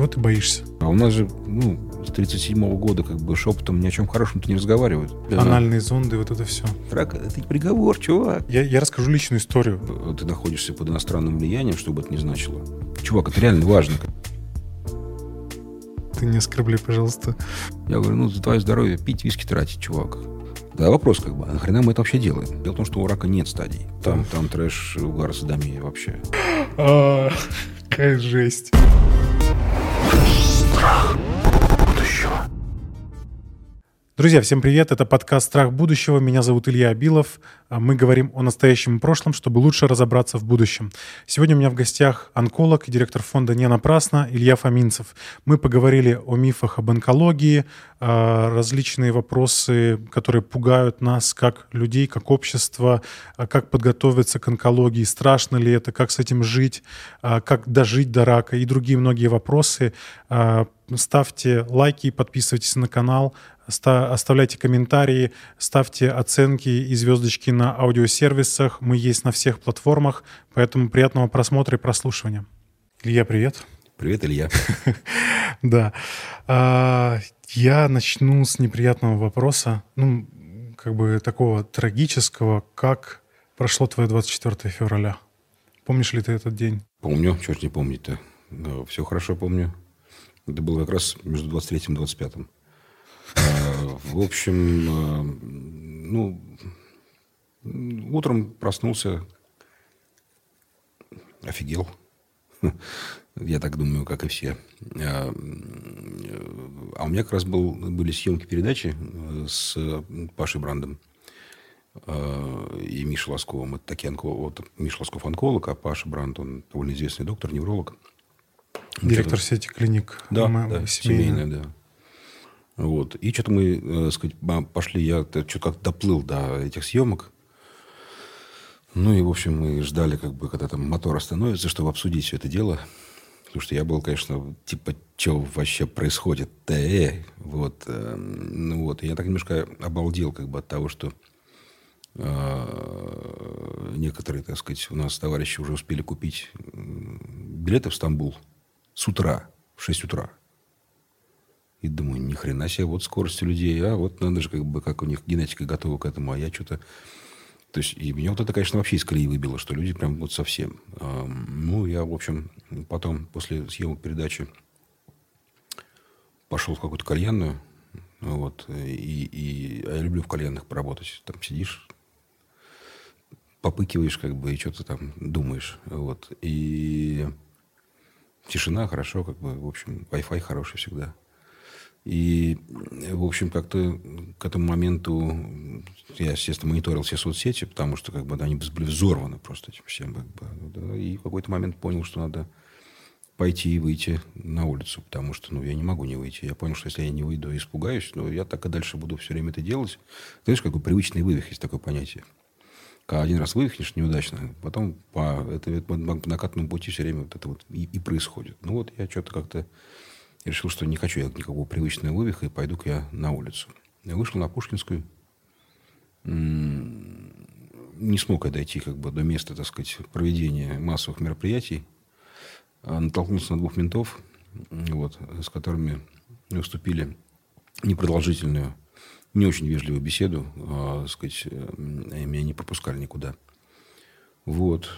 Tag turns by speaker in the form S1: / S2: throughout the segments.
S1: Чего ты боишься?
S2: А у нас же, ну, с 37 года как бы шепотом ни о чем хорошем-то не разговаривают.
S1: Анальные зонды, вот это все.
S2: Рак, это приговор, чувак.
S1: Я, я расскажу личную историю.
S2: Ты находишься под иностранным влиянием, что бы это ни значило. Чувак, это реально важно.
S1: Ты не оскорбляй, пожалуйста.
S2: Я говорю, ну, за твое здоровье пить виски тратить, чувак. Да, вопрос как бы, а нахрена мы это вообще делаем? Дело в том, что у рака нет стадий. Там, там трэш, угар, садомия вообще.
S1: А, какая жесть. Ultra. Друзья, всем привет! Это подкаст «Страх будущего». Меня зовут Илья Абилов. А Мы говорим о настоящем и прошлом, чтобы лучше разобраться в будущем. Сегодня у меня в гостях онколог и директор фонда «Не напрасно» Илья Фоминцев. Мы поговорили о мифах об онкологии, а, различные вопросы, которые пугают нас как людей, как общество, а, как подготовиться к онкологии, страшно ли это, как с этим жить, как дожить до рака и другие многие вопросы. Ставьте лайки, подписывайтесь на канал, оставляйте комментарии, ставьте оценки и звездочки на аудиосервисах. Мы есть на всех платформах, поэтому приятного просмотра и прослушивания. Илья, привет.
S2: Привет, Илья.
S1: Да. А, я начну с неприятного вопроса, ну, как бы такого трагического, как прошло твое 24 февраля. Помнишь ли ты этот день?
S2: Помню, ж не помнить-то. Все хорошо помню. Это было как раз между 23 и 25. В общем, а, ну, утром проснулся, офигел. Я так думаю, как и все. А, а у меня как раз был, были съемки передачи э, с Пашей Брандом и Мишей Лосковым. Это такие онкологи. Вот Миша Лосков онколог, а Паша Бранд, он довольно известный доктор, невролог.
S1: Директор сети клиник.
S2: Да, да семейная, да. Вот. И что-то мы, э, сказать, пошли, я что-то как доплыл до этих съемок. Ну и, в общем, мы ждали, как бы, когда там мотор остановится, чтобы обсудить все это дело. Потому что я был, конечно, типа, что вообще происходит? Да, э, вот. Э, ну вот. И я так немножко обалдел, как бы, от того, что э, некоторые, так сказать, у нас товарищи уже успели купить билеты в Стамбул с утра, в 6 утра. И думаю, ни хрена себе, вот скорость у людей, а вот надо же, как бы, как у них генетика готова к этому, а я что-то... То есть, и меня вот это, конечно, вообще из колеи выбило, что люди прям вот совсем. Ну, я, в общем, потом, после съемок передачи, пошел в какую-то кальянную, вот, и, и а я люблю в кальянных поработать. Там сидишь, попыкиваешь, как бы, и что-то там думаешь, вот. И тишина, хорошо, как бы, в общем, Wi-Fi хороший всегда. И, в общем, как-то к этому моменту я, естественно, мониторил все соцсети, потому что как бы они были взорваны просто этим всем. Как бы, да, и в какой-то момент понял, что надо пойти и выйти на улицу, потому что ну, я не могу не выйти. Я понял, что если я не выйду испугаюсь, ну, я так и дальше буду все время это делать. Знаешь, как бы привычный вывих есть такое понятие. Когда один раз вывихнешь неудачно, потом по, это, по накатанному пути все время вот это вот и, и происходит. Ну вот я что-то как-то я решил, что не хочу я никакого привычного вывиха, и пойду-ка я на улицу. Я вышел на Пушкинскую. Не смог я дойти как бы, до места, так сказать, проведения массовых мероприятий. А натолкнулся на двух ментов, вот, с которыми выступили непродолжительную, не очень вежливую беседу. А, так сказать, меня не пропускали никуда. Вот.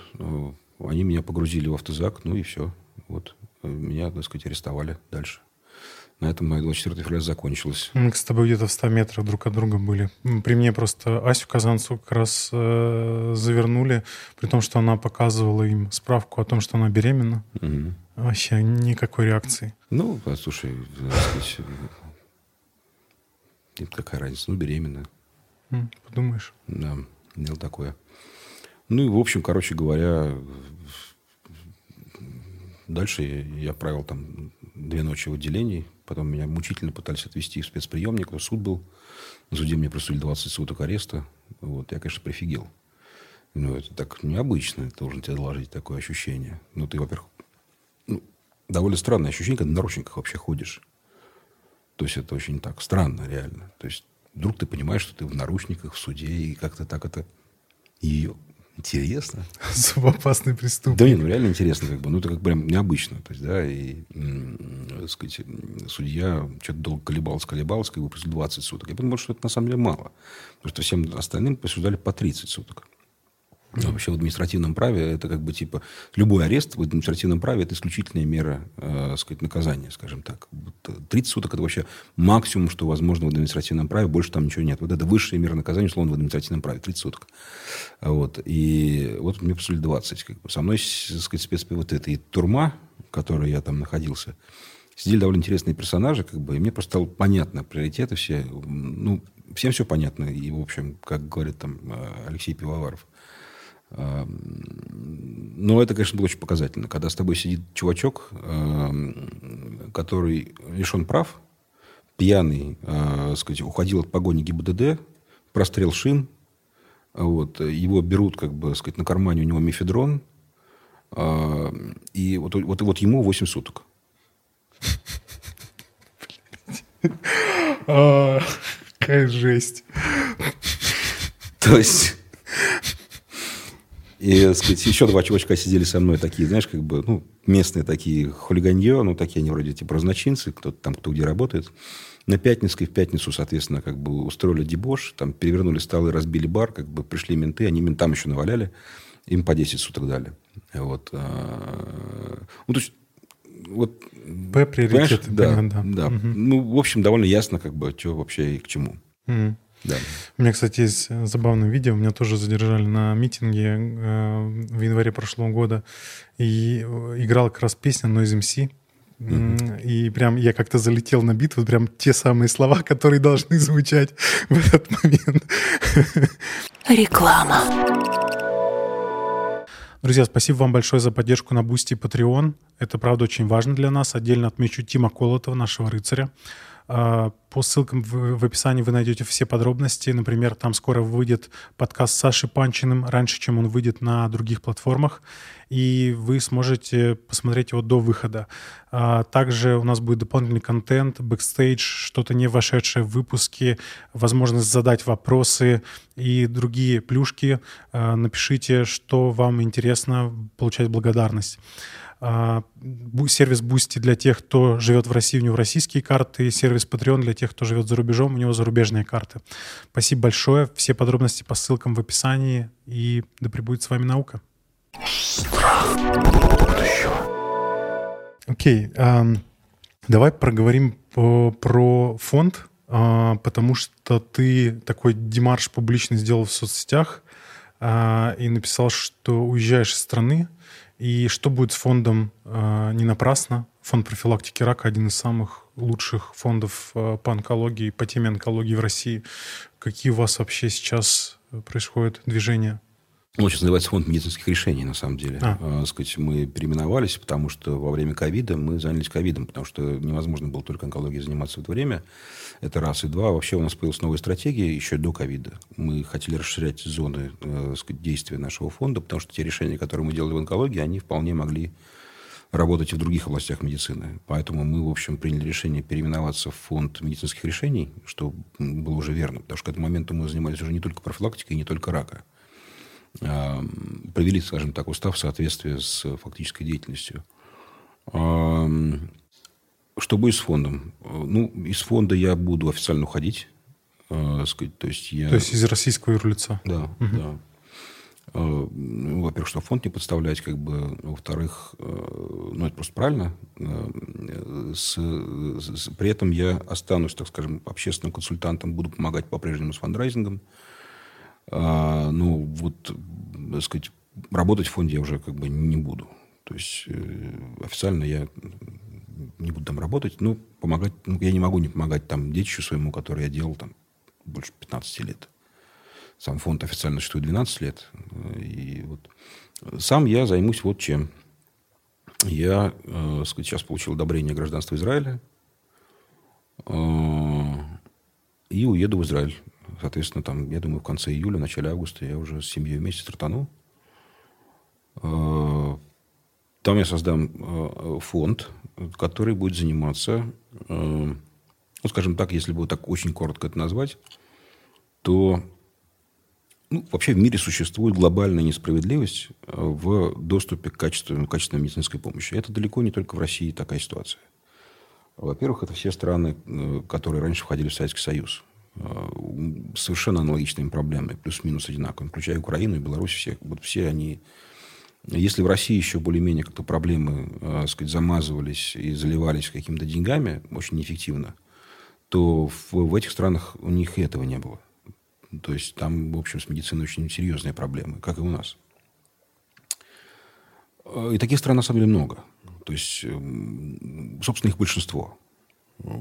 S2: Они меня погрузили в автозак, ну и все. Вот меня, так сказать, арестовали дальше. На этом мое 24 февраля закончилось.
S1: Мы с тобой где-то в 100 метрах друг от друга были. При мне просто Асю Казанцу как раз э, завернули, при том, что она показывала им справку о том, что она беременна. Угу. Вообще никакой реакции.
S2: Ну, слушай, сказать, какая разница, ну, беременна.
S1: Подумаешь.
S2: Да, дело такое. Ну и, в общем, короче говоря, Дальше я провел там две ночи в отделении. Потом меня мучительно пытались отвезти в спецприемник. Суд был. На суде мне присудили 20 суток ареста. Вот. Я, конечно, прифигел. Ну, это так необычно. Должен тебе доложить такое ощущение. Ну, ты, во-первых, ну, довольно странное ощущение, когда на наручниках вообще ходишь. То есть, это очень так странно, реально. То есть, вдруг ты понимаешь, что ты в наручниках в суде, и как-то так это... И Интересно.
S1: Субопасный преступник.
S2: Да, не, ну реально интересно, как бы, ну это как бы прям необычно, то есть, да, и так сказать, судья что-то долго колебался, колебался, и выпустил 20 суток. Я подумал, что это на самом деле мало. Потому что всем остальным присуждали по 30 суток. Вообще в административном праве это как бы типа любой арест в административном праве это исключительная мера, э, сказать, наказания, скажем так. 30 суток это вообще максимум, что возможно в административном праве, больше там ничего нет. Вот это высшая мера наказания, условно, в административном праве, 30 суток. Вот. И вот мне посудили 20. Как бы. Со мной, сказать, спец вот это и турма, в которой я там находился, сидели довольно интересные персонажи, как бы, и мне просто стало понятно приоритеты все. Ну, всем все понятно. И, в общем, как говорит там э, Алексей Пивоваров, но это, конечно, было очень показательно. Когда с тобой сидит чувачок, который лишен прав, пьяный, э, сказать, уходил от погони ГИБДД, прострел шин, вот, его берут, как бы, сказать, на кармане у него мефедрон, и вот, вот, вот ему 8 суток.
S1: А, какая жесть.
S2: То есть и, так сказать, еще два чувачка сидели со мной, такие, знаешь, как бы, ну, местные такие хулиганье, ну, такие они вроде типа разночинцы, кто-то там, кто где работает. На Пятницкой в пятницу, соответственно, как бы устроили дебош, там перевернули столы, разбили бар, как бы пришли менты, они ментам еще наваляли, им по 10 суток дали. Вот. А, ну, то есть, вот,
S1: П приоритет.
S2: Да, да. да. Угу. Ну, в общем, довольно ясно, как бы, что вообще и к чему.
S1: Угу. Да. У меня, кстати, есть забавное видео. Меня тоже задержали на митинге э, в январе прошлого года. И играла как раз песня Noise MC. Mm-hmm. И прям я как-то залетел на бит, вот прям те самые слова, которые должны звучать в этот момент. Реклама. Друзья, спасибо вам большое за поддержку на Бусти и Patreon. Это, правда, очень важно для нас. Отдельно отмечу Тима Колотова, нашего рыцаря. А, по ссылкам в, описании вы найдете все подробности. Например, там скоро выйдет подкаст с Сашей Панчиным, раньше, чем он выйдет на других платформах, и вы сможете посмотреть его до выхода. А, также у нас будет дополнительный контент, бэкстейдж, что-то не вошедшее в выпуски, возможность задать вопросы и другие плюшки. А, напишите, что вам интересно получать благодарность. А, сервис Boosty для тех, кто живет в России, у него российские карты, и сервис Patreon для тех, кто живет за рубежом, у него зарубежные карты. Спасибо большое. Все подробности по ссылкам в описании. И да пребудет с вами наука. Окей, okay, um, давай проговорим по, про фонд, uh, потому что ты такой демарш публичный сделал в соцсетях uh, и написал, что уезжаешь из страны. И что будет с фондом э, не напрасно? Фонд профилактики рака один из самых лучших фондов э, по онкологии, по теме онкологии в России. Какие у вас вообще сейчас происходят движения?
S2: Он сейчас называется фонд медицинских решений, на самом деле. А. Э, сказать, мы переименовались, потому что во время ковида мы занялись ковидом, потому что невозможно было только онкологией заниматься в это время. Это раз. И два, вообще у нас появилась новая стратегия еще до ковида. Мы хотели расширять зоны э, сказать, действия нашего фонда, потому что те решения, которые мы делали в онкологии, они вполне могли работать и в других областях медицины. Поэтому мы, в общем, приняли решение переименоваться в фонд медицинских решений, что было уже верно, потому что к этому моменту мы занимались уже не только профилактикой, не только рака. А, провели, скажем так, устав в соответствии с фактической деятельностью. А, что будет с фондом? Ну, из фонда я буду официально уходить. Э, сказать, то, есть я...
S1: то есть из российского юрлица?
S2: Да, угу. да. Э, ну, во-первых, что фонд не подставлять, как бы, во-вторых, э, ну, это просто правильно. С, с, при этом я останусь, так скажем, общественным консультантом, буду помогать по-прежнему с фандрайзингом. А, ну, вот, так сказать, работать в фонде я уже как бы не буду. То есть э, официально я не буду там работать, ну, помогать, ну, я не могу не помогать там детищу своему, который я делал там больше 15 лет. Сам фонд официально существует 12 лет. И вот сам я займусь вот чем. Я, э, сказать, сейчас получил одобрение гражданства Израиля э, и уеду в Израиль. Соответственно, там, я думаю, в конце июля, начале августа я уже с семьей вместе стартану. Э, там я создам э, фонд, который будет заниматься, э, ну, скажем так, если бы так очень коротко это назвать, то ну, вообще в мире существует глобальная несправедливость в доступе к качественной, качественной медицинской помощи. Это далеко не только в России такая ситуация. Во-первых, это все страны, которые раньше входили в Советский Союз. Э, совершенно аналогичными проблемами, плюс-минус одинаковыми, включая Украину и Беларусь. Все, вот все они... Если в России еще более-менее как-то проблемы, так сказать, замазывались и заливались какими-то деньгами очень неэффективно, то в, в этих странах у них этого не было. То есть там, в общем, с медициной очень серьезные проблемы, как и у нас. И таких стран, на самом деле, много. То есть, эм, собственно, их большинство.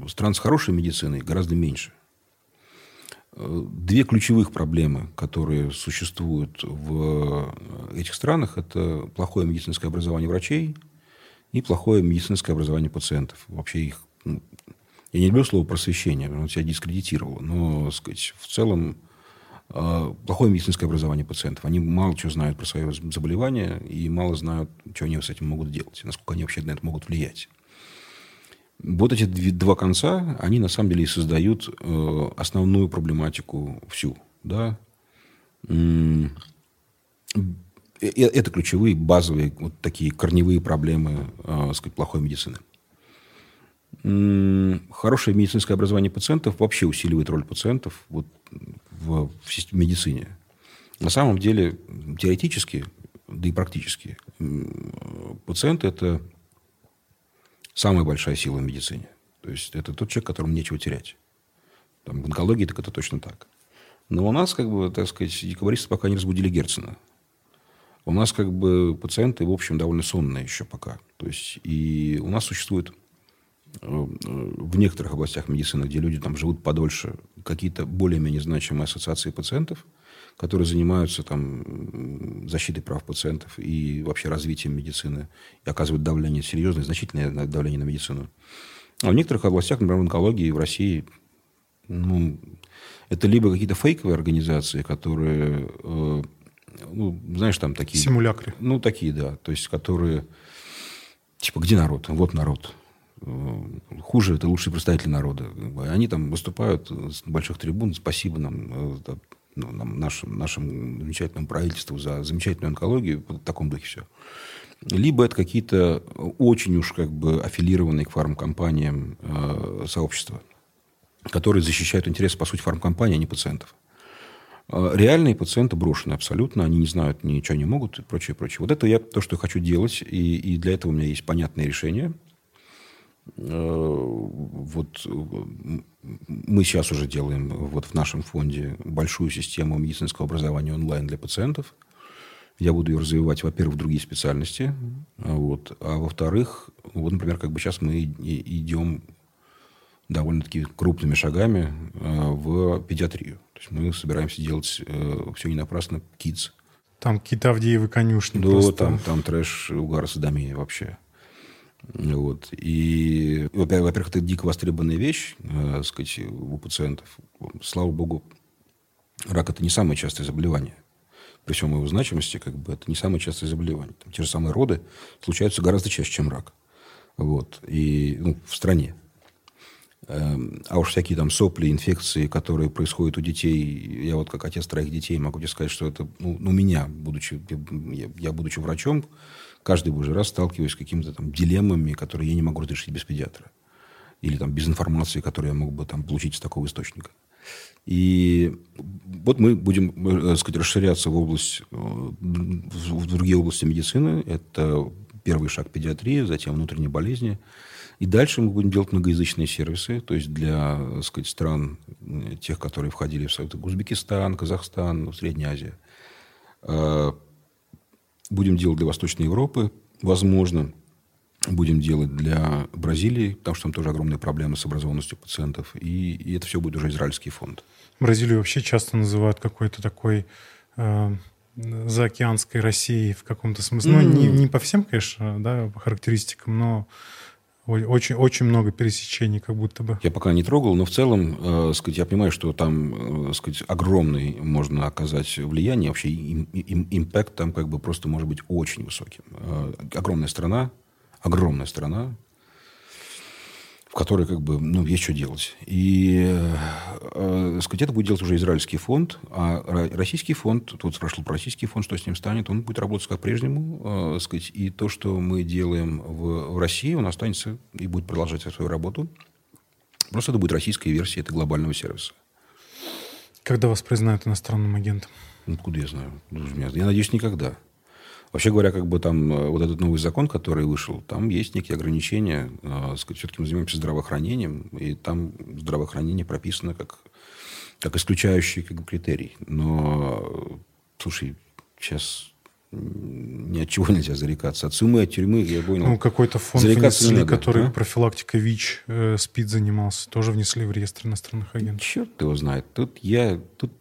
S2: Стран с хорошей медициной гораздо меньше. Э, две ключевых проблемы, которые существуют в этих странах, это плохое медицинское образование врачей и плохое медицинское образование пациентов. Вообще их... Ну, я не люблю слово просвещение, он себя дискредитировал, но, сказать, в целом а, плохое медицинское образование пациентов. Они мало чего знают про свое заболевание и мало знают, что они с этим могут делать, насколько они вообще на это могут влиять. Вот эти два конца, они на самом деле и создают э, основную проблематику всю. Да? Это ключевые, базовые, вот такие корневые проблемы э, сказать, плохой медицины. Хорошее медицинское образование пациентов вообще усиливает роль пациентов. Вот в, в медицине. На самом деле, теоретически, да и практически, пациент – это самая большая сила в медицине. То есть, это тот человек, которому нечего терять. Там, в онкологии так это точно так. Но у нас, как бы, так сказать, декабристы пока не разбудили Герцена. У нас, как бы, пациенты, в общем, довольно сонные еще пока. То есть, и у нас существует Э, в некоторых областях медицины, где люди там живут подольше, какие-то более-менее значимые ассоциации пациентов, которые занимаются там, защитой прав пациентов и вообще развитием медицины, и оказывают давление, серьезное, значительное давление на медицину. А в некоторых областях, например, в онкологии в России, ну, это либо какие-то фейковые организации, которые, э, ну, знаешь, там такие...
S1: Симулякры.
S2: Ну, такие, да. То есть, которые, типа, где народ? Вот народ Э, хуже это лучшие представители народа. Они там выступают с больших трибун. Спасибо нам, э, ну, нам нашим, нашему замечательному правительству за замечательную онкологию. В таком духе все. Либо это какие-то очень уж как бы аффилированные к фармкомпаниям э, сообщества, которые защищают интересы, по сути, фармкомпании, а не пациентов. Э, реальные пациенты брошены абсолютно, они не знают, ничего не могут и прочее, прочее. Вот это я то, что хочу делать, и, и для этого у меня есть понятное решение – Э, вот мы сейчас уже делаем вот в нашем фонде большую систему медицинского образования онлайн для пациентов. Я буду ее развивать, во-первых, в другие специальности, вот, а во-вторых, вот, например, как бы сейчас мы идем довольно-таки крупными шагами э, в педиатрию. То есть мы собираемся делать э, все не напрасно kids.
S1: Там какие-то Авдеевы конюшни.
S2: Да, просто. там, там трэш, угар, садомия вообще. Вот. И, во-первых, это дико востребованная вещь, э, сказать, у пациентов. Слава богу, рак – это не самое частое заболевание. При всем его значимости, как бы, это не самое частое заболевание. Там, те же самые роды случаются гораздо чаще, чем рак. Вот. И, ну, в стране. Эм, а уж всякие там сопли, инфекции, которые происходят у детей, я вот как отец троих детей могу тебе сказать, что это ну, у меня, будучи, я, я будучи врачом, каждый божий раз сталкиваюсь с какими-то там дилеммами, которые я не могу разрешить без педиатра. Или там без информации, которую я мог бы там получить из такого источника. И вот мы будем, э, так сказать, расширяться в область, э, в другие области медицины. Это первый шаг педиатрии, затем внутренние болезни. И дальше мы будем делать многоязычные сервисы, то есть для, так сказать, стран, э, тех, которые входили в Совет Узбекистан, Казахстан, Средняя Азия будем делать для Восточной Европы, возможно, будем делать для Бразилии, потому что там тоже огромные проблемы с образованностью пациентов, и, и это все будет уже израильский фонд.
S1: Бразилию вообще часто называют какой-то такой э, заокеанской Россией в каком-то смысле. Mm-hmm. Ну, не, не по всем, конечно, да, по характеристикам, но очень, очень много пересечений, как будто бы.
S2: Я пока не трогал, но в целом, э, сказать, я понимаю, что там, э, сказать, огромный можно оказать влияние. Вообще им, им, импакт там как бы просто может быть очень высоким. Э, огромная страна, огромная страна. В которой как бы, ну, есть что делать. И, э, сказать, это будет делать уже израильский фонд, а российский фонд, тут спрашивал про российский фонд, что с ним станет, он будет работать как прежнему, э, сказать, и то, что мы делаем в, в России, он останется и будет продолжать свою работу. Просто это будет российская версия этого глобального сервиса.
S1: Когда вас признают иностранным агентом?
S2: Ну, откуда я знаю? Я надеюсь, никогда. Вообще говоря, как бы там э, вот этот новый закон, который вышел, там есть некие ограничения. Э, все-таки мы занимаемся здравоохранением, и там здравоохранение прописано как, как исключающий как бы, критерий. Но, слушай, сейчас ни от чего нельзя зарекаться. От суммы, от тюрьмы, я понял.
S1: Ну, какой-то фонд внесли, надо, который а? профилактикой ВИЧ, э, СПИД занимался, тоже внесли в реестр иностранных агентов.
S2: Черт его знает. Тут я, тут,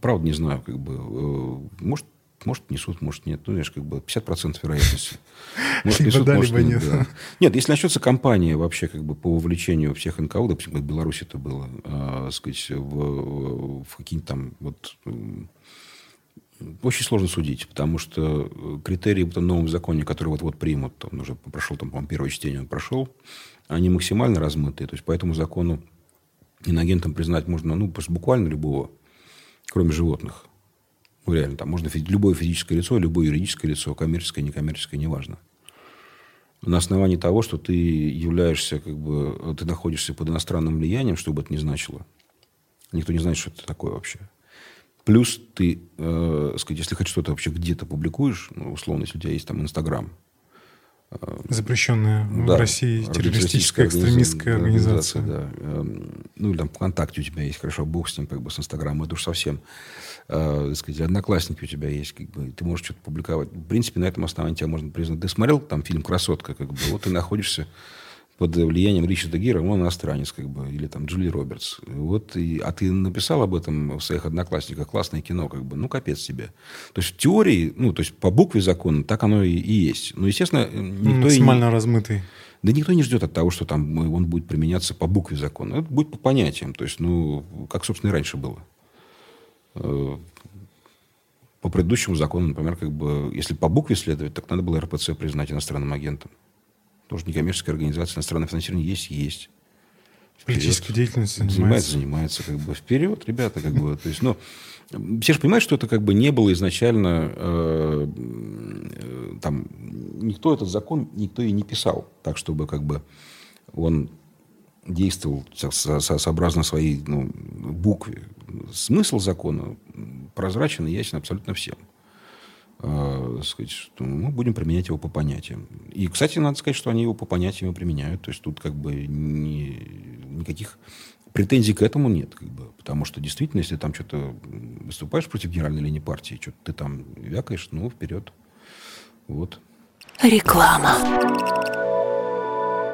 S2: правда, не знаю, как бы, э, может, может, несут, может, нет. Ну, знаешь, как бы 50% вероятности.
S1: Может, несут, может, нет.
S2: Да. Нет, если начнется кампания вообще как бы по вовлечению всех НКО, допустим, в Беларуси это было, э, сказать, в, в какие-то там вот очень сложно судить, потому что критерии в этом новом законе, который вот-вот примут, он уже прошел, там, по-моему, первое чтение он прошел, они максимально размытые. То есть, по этому закону иногентом признать можно ну, буквально любого, кроме животных. Ну, реально, там можно любое физическое лицо, любое юридическое лицо, коммерческое, некоммерческое, неважно. На основании того, что ты являешься, как бы, ты находишься под иностранным влиянием, что бы это ни значило. Никто не знает, что это такое вообще. Плюс ты, э, сказать, если хоть что-то вообще где-то публикуешь, ну, условно, если у тебя есть там Инстаграм,
S1: Запрещенная да, в России террористическая экстремистская организация.
S2: организация. Да. Эм, ну, или там ВКонтакте у тебя есть, хорошо, бог с ним, как бы с Инстаграмом, это уж совсем, э, так сказать, одноклассники у тебя есть, как бы, ты можешь что-то публиковать. В принципе, на этом основании тебя можно признать. Ты смотрел там фильм «Красотка», как бы, вот ты находишься под влиянием Ричарда Гира, он иностранец, как бы, или там Джули Робертс. Вот, и, а ты написал об этом в своих одноклассниках, классное кино, как бы, ну, капец тебе. То есть в теории, ну, то есть по букве закона так оно и, и есть. Но, естественно,
S1: никто... Максимально
S2: и
S1: не... размытый.
S2: Да никто не ждет от того, что там он будет применяться по букве закона. Это будет по понятиям. То есть, ну, как, собственно, и раньше было. Э, по предыдущему закону, например, как бы, если по букве следовать, так надо было РПЦ признать иностранным агентом. Что некоммерческая организация иностранного финансирования есть, есть.
S1: Политической деятельностью
S2: занимается. Занимается, как бы. Вперед, ребята, как бы. То есть, ну, все же понимают, что это как бы не было изначально, э, э, там, никто этот закон, никто и не писал так, чтобы как бы он действовал со, со, сообразно своей ну, букве. Смысл закона прозрачен и ясен абсолютно всем. Э, сказать, что мы будем применять его по понятиям. И, кстати, надо сказать, что они его по понятиям применяют. То есть тут как бы ни, никаких претензий к этому нет. Как бы, потому что действительно, если там что-то выступаешь против генеральной линии партии, что-то ты там вякаешь, ну, вперед. Вот.
S3: Реклама.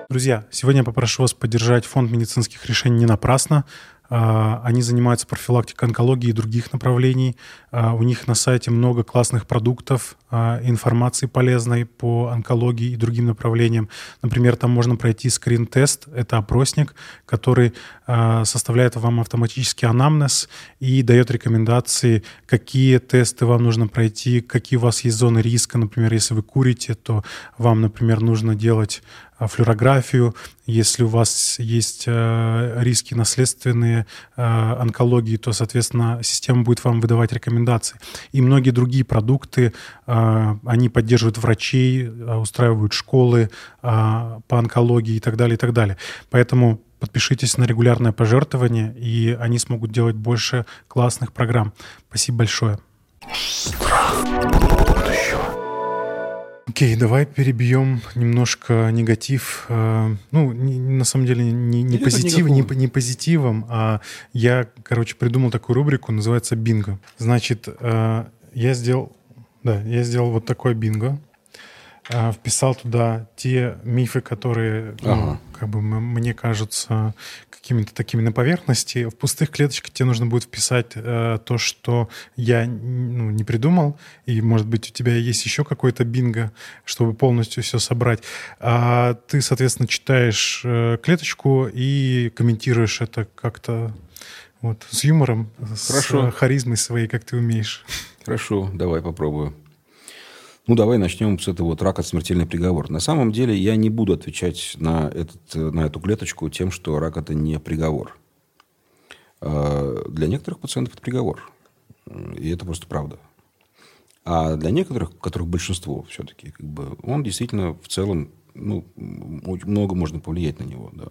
S1: Друзья, сегодня я попрошу вас поддержать фонд медицинских решений не напрасно. А, они занимаются профилактикой онкологии и других направлений. А, у них на сайте много классных продуктов, а, информации полезной по онкологии и другим направлениям. Например, там можно пройти скрин-тест. Это опросник, который составляет вам автоматический анамнез и дает рекомендации, какие тесты вам нужно пройти, какие у вас есть зоны риска. Например, если вы курите, то вам, например, нужно делать флюорографию, если у вас есть э, риски наследственные э, онкологии, то, соответственно, система будет вам выдавать рекомендации. И многие другие продукты, э, они поддерживают врачей, устраивают школы по онкологии и так далее, и так далее. Поэтому подпишитесь на регулярное пожертвование, и они смогут делать больше классных программ. Спасибо большое. Окей, давай перебьем немножко негатив. Э, ну, на самом деле не, не, позитив, не, не позитивом, а я, короче, придумал такую рубрику, называется «Бинго». Значит, э, я сделал, да, я сделал вот такое бинго. Э, вписал туда те мифы, которые, ну, ага. как бы мне кажутся какими-то такими на поверхности. В пустых клеточках тебе нужно будет вписать э, то, что я ну, не придумал, и, может быть, у тебя есть еще какой-то бинго, чтобы полностью все собрать. А ты, соответственно, читаешь э, клеточку и комментируешь это как-то вот с юмором,
S2: Хорошо.
S1: с харизмой своей, как ты умеешь.
S2: Хорошо, давай попробую. Ну, давай начнем с этого вот рак от смертельный приговор. На самом деле я не буду отвечать на, этот, на эту клеточку тем, что рак – это не приговор. А, для некоторых пациентов это приговор. И это просто правда. А для некоторых, которых большинство все-таки, как бы, он действительно в целом ну, много можно повлиять на него. Да.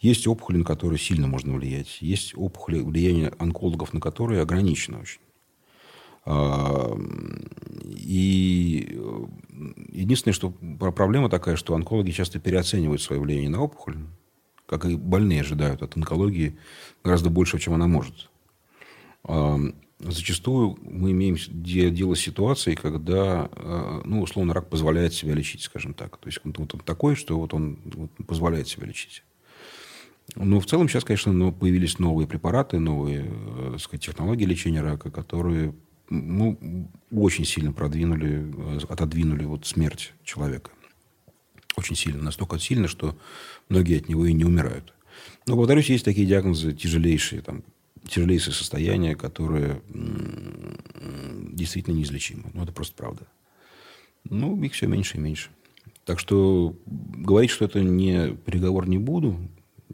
S2: Есть опухоли, на которые сильно можно влиять. Есть опухоли, влияние онкологов, на которые ограничено очень. И э, единственное, что проблема такая, что онкологи часто переоценивают свое влияние на опухоль, как и больные ожидают от онкологии гораздо больше, чем она может. А, зачастую мы имеем дело с ситуацией, когда, э, ну, условно, рак позволяет себя лечить, скажем так. То есть, вот он такой, что вот он позволяет себя лечить. Но в целом сейчас, конечно, появились новые препараты, новые э, так сказать, технологии лечения рака, которые ну, очень сильно продвинули, э, отодвинули вот смерть человека. Очень сильно. Настолько сильно, что многие от него и не умирают. Но, повторюсь, есть такие диагнозы тяжелейшие, там, тяжелейшие состояния, которые действительно неизлечимы. Ну, это просто правда. Ну, их все меньше и меньше. Так что говорить, что это не приговор не буду,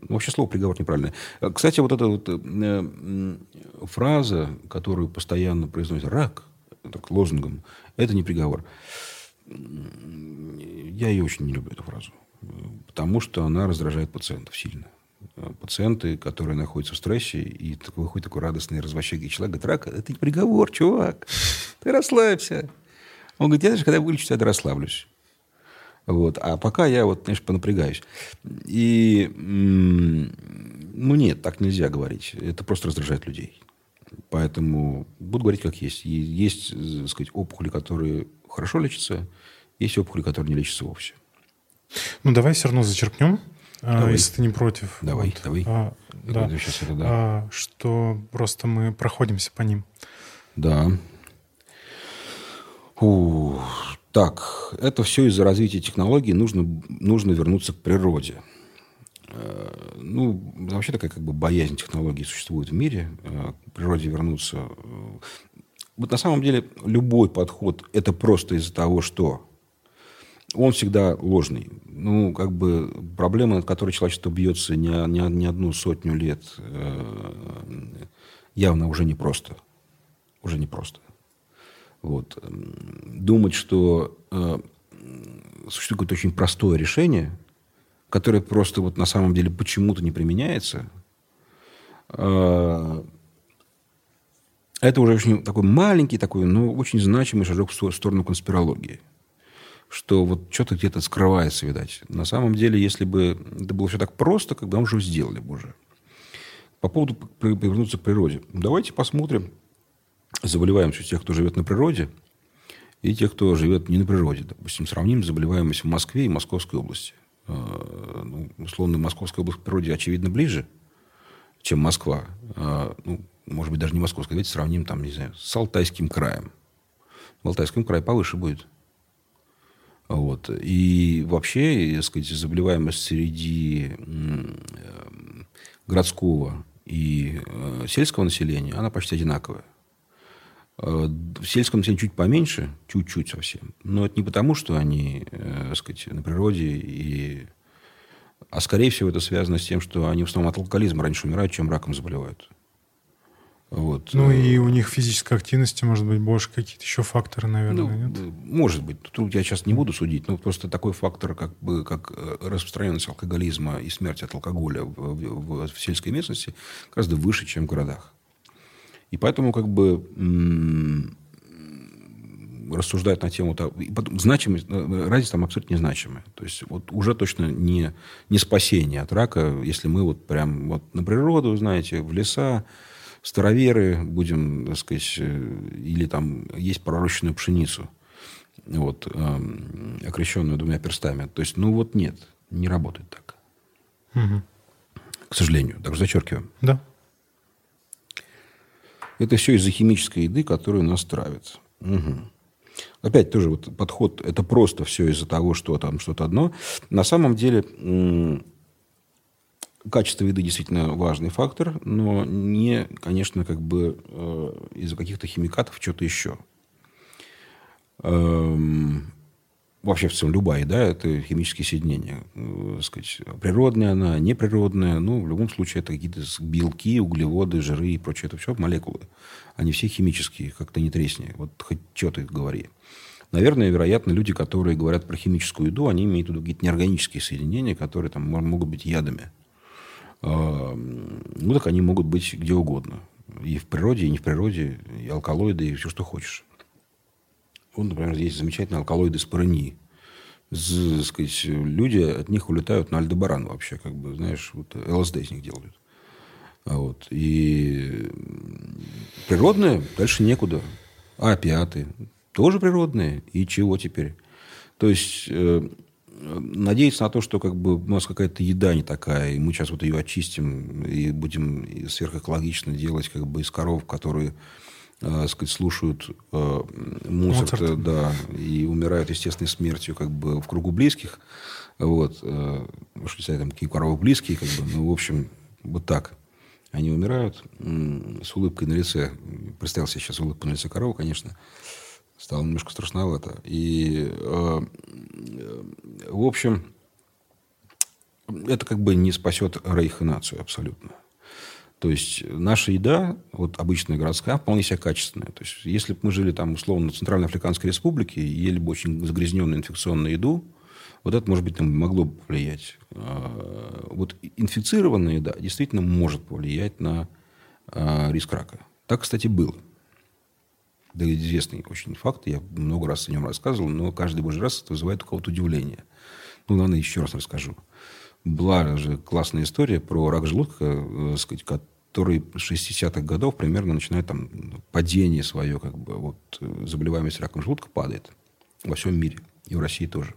S2: Вообще слово приговор неправильное. Кстати, вот эта вот э, фраза, которую постоянно произносит рак, так, лозунгом, это не приговор. Я ее очень не люблю, эту фразу. Потому что она раздражает пациентов сильно. Пациенты, которые находятся в стрессе, и такой, выходит такой радостный развощекий человек, говорит, рак, это не приговор, чувак. Ты расслабься. Он говорит, я даже когда вылечусь, я расслаблюсь. Вот. А пока я вот, конечно, понапрягаюсь. И, ну, нет, так нельзя говорить. Это просто раздражает людей. Поэтому буду говорить как есть. И есть, так сказать, опухоли, которые хорошо лечатся, есть опухоли, которые не лечатся вовсе.
S1: Ну, давай все равно зачеркнем, а,
S2: давай.
S1: если ты не против.
S2: Давай,
S1: вот.
S2: давай.
S1: А, да.
S2: Сейчас это, да.
S1: А, что просто мы проходимся по ним.
S2: Да. Ух, так, это все из-за развития технологий. Нужно, нужно вернуться к природе. Э, ну, вообще такая как бы боязнь технологий существует в мире. Э, к природе вернуться. Э, вот на самом деле любой подход – это просто из-за того, что он всегда ложный. Ну, как бы проблема, над которой человечество бьется не, не, не одну сотню лет, явно уже не просто. Уже не просто. Вот. Думать, что э, существует какое-то очень простое решение, которое просто вот на самом деле почему-то не применяется, э, это уже очень такой маленький, такой, но очень значимый шажок в сторону конспирологии. Что вот что-то где-то скрывается, видать. На самом деле, если бы это было все так просто, когда мы уже сделали бы уже. По поводу повернуться к природе. Давайте посмотрим, заболеваемость тех, кто живет на природе, и тех, кто живет не на природе. Допустим, сравним заболеваемость в Москве и Московской области. А, ну, условно, Московская область к природе, очевидно, ближе, чем Москва. А, ну, может быть, даже не Московская. Давайте сравним, там, не знаю, с Алтайским краем. В Алтайском крае повыше будет. Вот. И вообще, так сказать, заболеваемость среди городского и э, сельского населения, она почти одинаковая. Э, в сельском населении чуть поменьше, чуть-чуть совсем. Но это не потому, что они, э, так сказать, на природе, и... а скорее всего это связано с тем, что они в основном от алкоголизма раньше умирают, чем раком заболевают. Вот.
S1: Ну и у них физической активности, может быть, больше какие-то еще факторы, наверное, ну, нет?
S2: Может быть. Тут я сейчас не буду судить, но просто такой фактор, как бы как распространенность алкоголизма и смерть от алкоголя в, в, в сельской местности гораздо выше, чем в городах. И поэтому как бы рассуждать на тему того, значимость, э, разница там абсолютно незначимая. То есть вот уже точно не, не спасение от рака, если мы вот прям вот на природу, знаете, в леса, староверы будем, так сказать, э, или там есть пророщенную пшеницу, вот, э, окрещенную двумя перстами. То есть, ну вот нет, не работает так. Угу. К сожалению. Так зачеркиваем.
S1: Да.
S2: Это все из-за химической еды, которая нас травит. Угу. Опять тоже вот подход, это просто все из-за того, что там что-то одно. На самом деле качество еды действительно важный фактор, но не, конечно, как бы э, из-за каких-то химикатов что-то еще. Эм, вообще в целом любая еда – это химические соединения. Э, сказать, природная она, неприродная. Ну, в любом случае, это какие-то белки, углеводы, жиры и прочее. Это все молекулы. Они все химические, как-то не тресни. Вот хоть что ты говори. Наверное, вероятно, люди, которые говорят про химическую еду, они имеют в виду какие-то неорганические соединения, которые там могут быть ядами. Ну, так они могут быть где угодно. И в природе, и не в природе, и алкалоиды, и все, что хочешь. Вот, например, есть замечательные алкалоиды спорынии. Сказать, люди от них улетают на альдебаран вообще, как бы, знаешь, вот ЛСД из них делают. А вот. И природные дальше некуда. А опиаты тоже природные. И чего теперь? То есть, э, надеяться на то, что как бы у нас какая-то еда не такая, и мы сейчас вот ее очистим и будем сверхэкологично делать как бы из коров, которые э, сказать, слушают э, Моцарта, Моцарт. да, и умирают естественной смертью как бы в кругу близких. Вот. Э, не знаю, там, какие коровы близкие, как бы, ну, в общем, вот так. Они умирают с улыбкой на лице. Представил себе сейчас улыбку на лице коровы, конечно. Стало немножко страшновато. И, э, в общем, это как бы не спасет Рейх и нацию абсолютно. То есть наша еда, вот обычная городская, вполне себе качественная. То есть если бы мы жили там условно в Центральной Африканской Республике и ели бы очень загрязненную инфекционную еду, вот это, может быть, там могло бы повлиять. А, вот инфицированная еда действительно может повлиять на а, риск рака. Так, кстати, было. Да, известный очень факт, я много раз о нем рассказывал, но каждый божий раз это вызывает у кого-то удивление. Ну, ладно, еще раз расскажу была же классная история про рак желудка, э, сказать, который с 60-х годов примерно начинает там падение свое, как бы, вот э, заболеваемость раком желудка падает во всем мире. И в России тоже.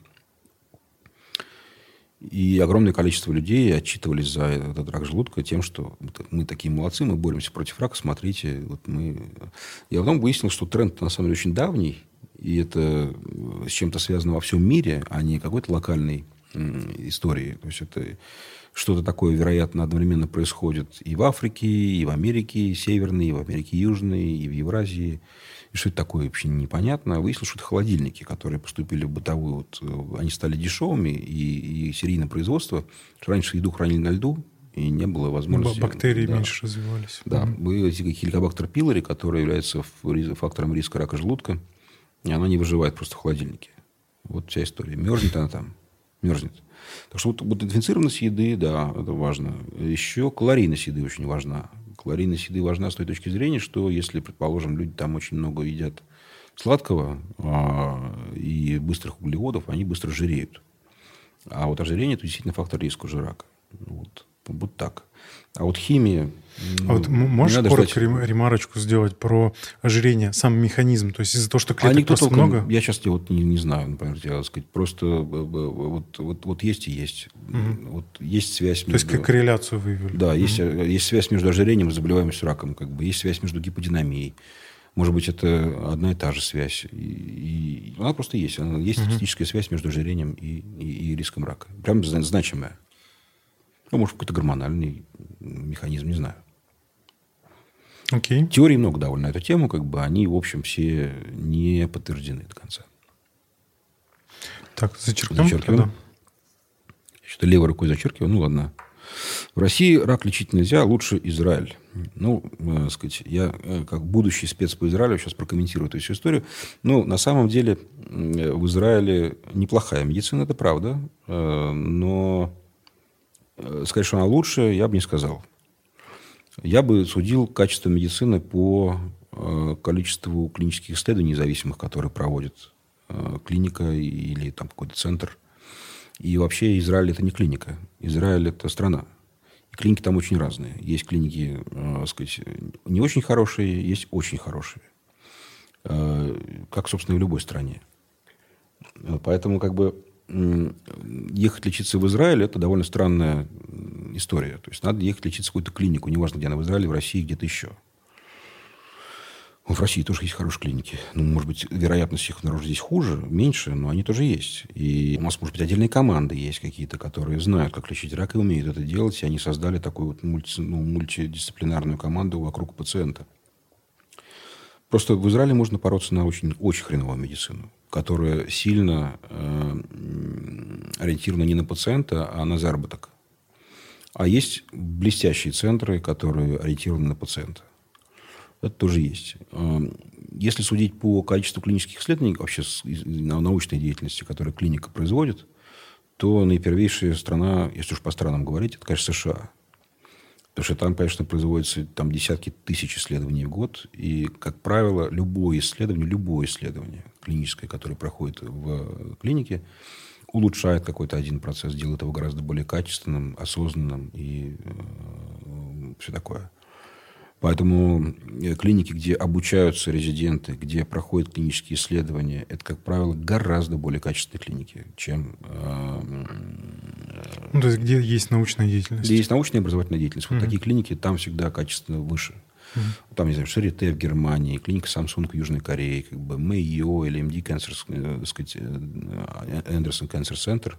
S2: И огромное количество людей отчитывались за этот рак желудка тем, что мы такие молодцы, мы боремся против рака, смотрите, вот мы... Я потом выяснил, что тренд на самом деле очень давний, и это э, с чем-то связано во всем мире, а не какой-то локальный истории. То есть это что-то такое, вероятно, одновременно происходит и в Африке, и в Америке и Северной, и в Америке Южной, и в Евразии. И что это такое, вообще непонятно. Выяснилось, что это холодильники, которые поступили в бытовую. Вот, э, они стали дешевыми, и, и серийное производство. Раньше еду хранили на льду, и не было возможности...
S1: Бактерии да, меньше развивались.
S2: Да. Mm-hmm. Хеликобактер пилори, который является фактором риска рака желудка, и она не выживает просто в холодильнике. Вот вся история. Мерзнет она там мерзнет. Так что вот, вот инфицированность еды, да, это важно. Еще калорийность еды очень важна. Калорийность еды важна с той точки зрения, что если, предположим, люди там очень много едят сладкого а, и быстрых углеводов, они быстро жиреют. А вот ожирение – это действительно фактор риска уже рака. Вот, вот так. А вот химия...
S1: А вот можешь коротко ждать... ремарочку сделать про ожирение, сам механизм? То есть из-за того, что клеток а просто толком, много?
S2: Я сейчас вот не, не знаю, например, тебе сказать. Просто э, э, вот, вот, вот есть и есть. Угу. Вот есть связь
S1: между... То есть как корреляцию выявили?
S2: Да, угу. есть, есть связь между ожирением и заболеваемостью раком. Как бы. Есть связь между гиподинамией. Может быть, это одна и та же связь. И, и она просто есть. Она, есть угу. статистическая связь между ожирением и, и, и риском рака. Прям значимая. Ну, может, какой-то гормональный механизм, не знаю.
S1: Окей.
S2: Теорий много довольно на эту тему, как бы они, в общем, все не подтверждены до конца.
S1: Так, зачеркнем. Зачеркиваем.
S2: Что-то левой рукой зачеркиваю. Ну, ладно. В России рак лечить нельзя, лучше Израиль. Ну, э, сказать, я э, как будущий спец по Израилю сейчас прокомментирую эту всю историю. Ну, на самом деле э, в Израиле неплохая медицина, это правда. Э, но сказать, что она лучше, я бы не сказал. Я бы судил качество медицины по э, количеству клинических исследований независимых, которые проводит э, клиника или там какой-то центр. И вообще Израиль это не клиника. Израиль это страна. И клиники там очень разные. Есть клиники, э, сказать, не очень хорошие, есть очень хорошие. Э, как, собственно, и в любой стране. Поэтому, как бы, ехать лечиться в Израиль – это довольно странная история. То есть, надо ехать лечиться в какую-то клинику, неважно, где она, в Израиле, в России, где-то еще. в России тоже есть хорошие клиники. Ну, может быть, вероятность их обнаружить здесь хуже, меньше, но они тоже есть. И у нас, может быть, отдельные команды есть какие-то, которые знают, как лечить рак и умеют это делать. И они создали такую вот мульти, ну, мультидисциплинарную команду вокруг пациента. Просто в Израиле можно бороться на очень, очень хреновую медицину, которая сильно э, ориентирована не на пациента, а на заработок. А есть блестящие центры, которые ориентированы на пациента. Это тоже есть. Эм, если судить по количеству клинических исследований, вообще научной деятельности, которую клиника производит, то наипервейшая страна, если уж по странам говорить, это, конечно, США. Потому что там, конечно, производятся там, десятки тысяч исследований в год. И, как правило, любое исследование, любое исследование клиническое, которое проходит в клинике, улучшает какой-то один процесс, делает его гораздо более качественным, осознанным и э, все такое. Поэтому э, клиники, где обучаются резиденты, где проходят клинические исследования, это, как правило, гораздо более качественные клиники, чем... Э,
S1: ну, то есть, где есть научная деятельность.
S2: Где есть научная и образовательная деятельность. Вот mm-hmm. такие клиники там всегда качественно выше. Mm-hmm. Там, не знаю, Шарите в Германии, клиника Samsung в Южной Корее, как бы Мэйо или МД Cancer, э, так сказать, Эндерсон Cancer Center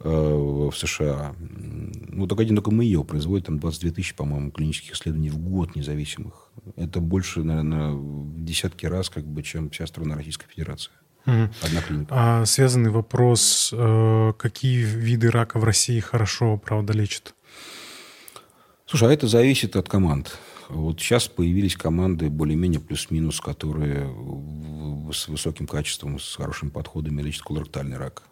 S2: в США. Ну, только один только Мэйо производит там 22 тысячи, по-моему, клинических исследований в год независимых. Это больше, наверное, в десятки раз, как бы, чем вся страна Российской Федерации.
S1: Угу. Одна клиника. А связанный вопрос, э, какие виды рака в России хорошо, правда, лечат?
S2: Слушай, а это зависит от команд. Вот сейчас появились команды более-менее плюс-минус, которые с высоким качеством, с хорошими подходами лечат колоректальный рак.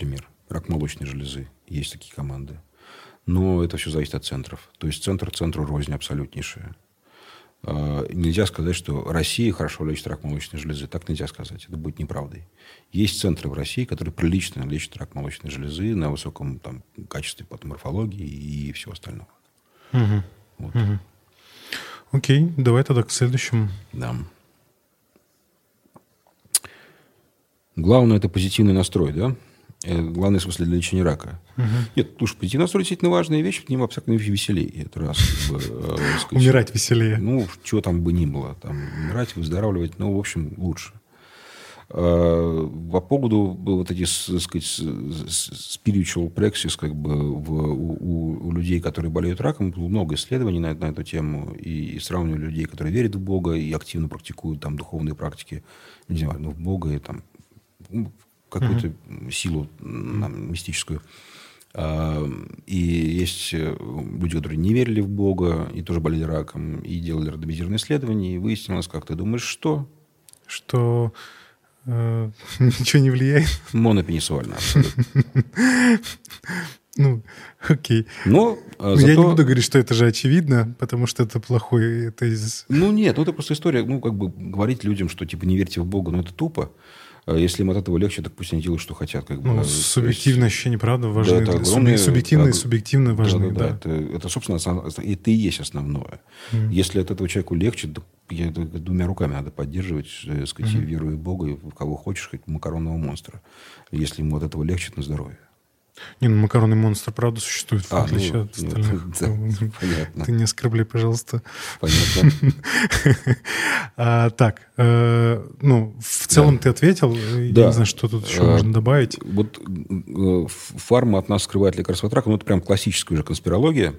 S2: Например, рак молочной железы. Есть такие команды. Но это все зависит от центров. То есть центр центру рознь абсолютнейшая. А, нельзя сказать, что Россия хорошо лечит рак молочной железы. Так нельзя сказать. Это будет неправдой. Есть центры в России, которые прилично лечат рак молочной железы на высоком там, качестве патоморфологии и всего остального.
S1: Угу. Вот. Угу. Окей, давай тогда к следующему.
S2: Да. Главное – это позитивный настрой, да? Э, главный смысл для лечения рака. Угу. Нет, слушай, настрой действительно важная вещь, к нему абсолютно веселее. Это раз.
S1: Как бы, э, сказать, умирать веселее.
S2: Ну, чего там бы ни было. Там, умирать, выздоравливать, ну, в общем, лучше. Э, по поводу вот эти, так сказать, spiritual praxis, как бы в, у, у людей, которые болеют раком, было много исследований на, на эту тему, и, и сравнивали людей, которые верят в Бога и активно практикуют там духовные практики, не знаю, ну, в Бога и там ну, какую-то mm-hmm. силу там, мистическую. А, и есть э, люди, которые не верили в Бога, и тоже болели раком, и делали рандомизированные исследования, и выяснилось, как ты думаешь, что?
S1: Что Э, ничего не влияет.
S2: Монопенисуально.
S1: Ну, окей.
S2: Но
S1: а, зато... Я не буду говорить, что это же очевидно, потому что это плохой тезис.
S2: Ну, нет, ну это просто история, ну, как бы говорить людям, что, типа, не верьте в Бога, ну, это тупо. А если им от этого легче, так пусть они делают, что хотят. Как бы.
S1: Ну, субъективное есть... ощущение, правда, важны. Да, это огромное, субъективные, так, субъективно важны. Да, да,
S2: да. Это, это, собственно, это и есть основное. Mm. Если от этого человеку легче, то я, двумя руками надо поддерживать, э, сказать, mm. веру в Бога, и в кого хочешь, хоть макаронного монстра. Если ему от этого легче, на здоровье.
S1: Не, ну макаронный монстр, правда, существует, в а, отличие ну, от остальных. Ну, да, понятно. Ты не оскорбляй, пожалуйста.
S2: Понятно.
S1: а, так, э, ну, в целом да. ты ответил. Да. Я не знаю, что тут еще а, можно добавить.
S2: Вот э, фарма от нас скрывает лекарство от рака, ну, это прям классическая уже конспирология.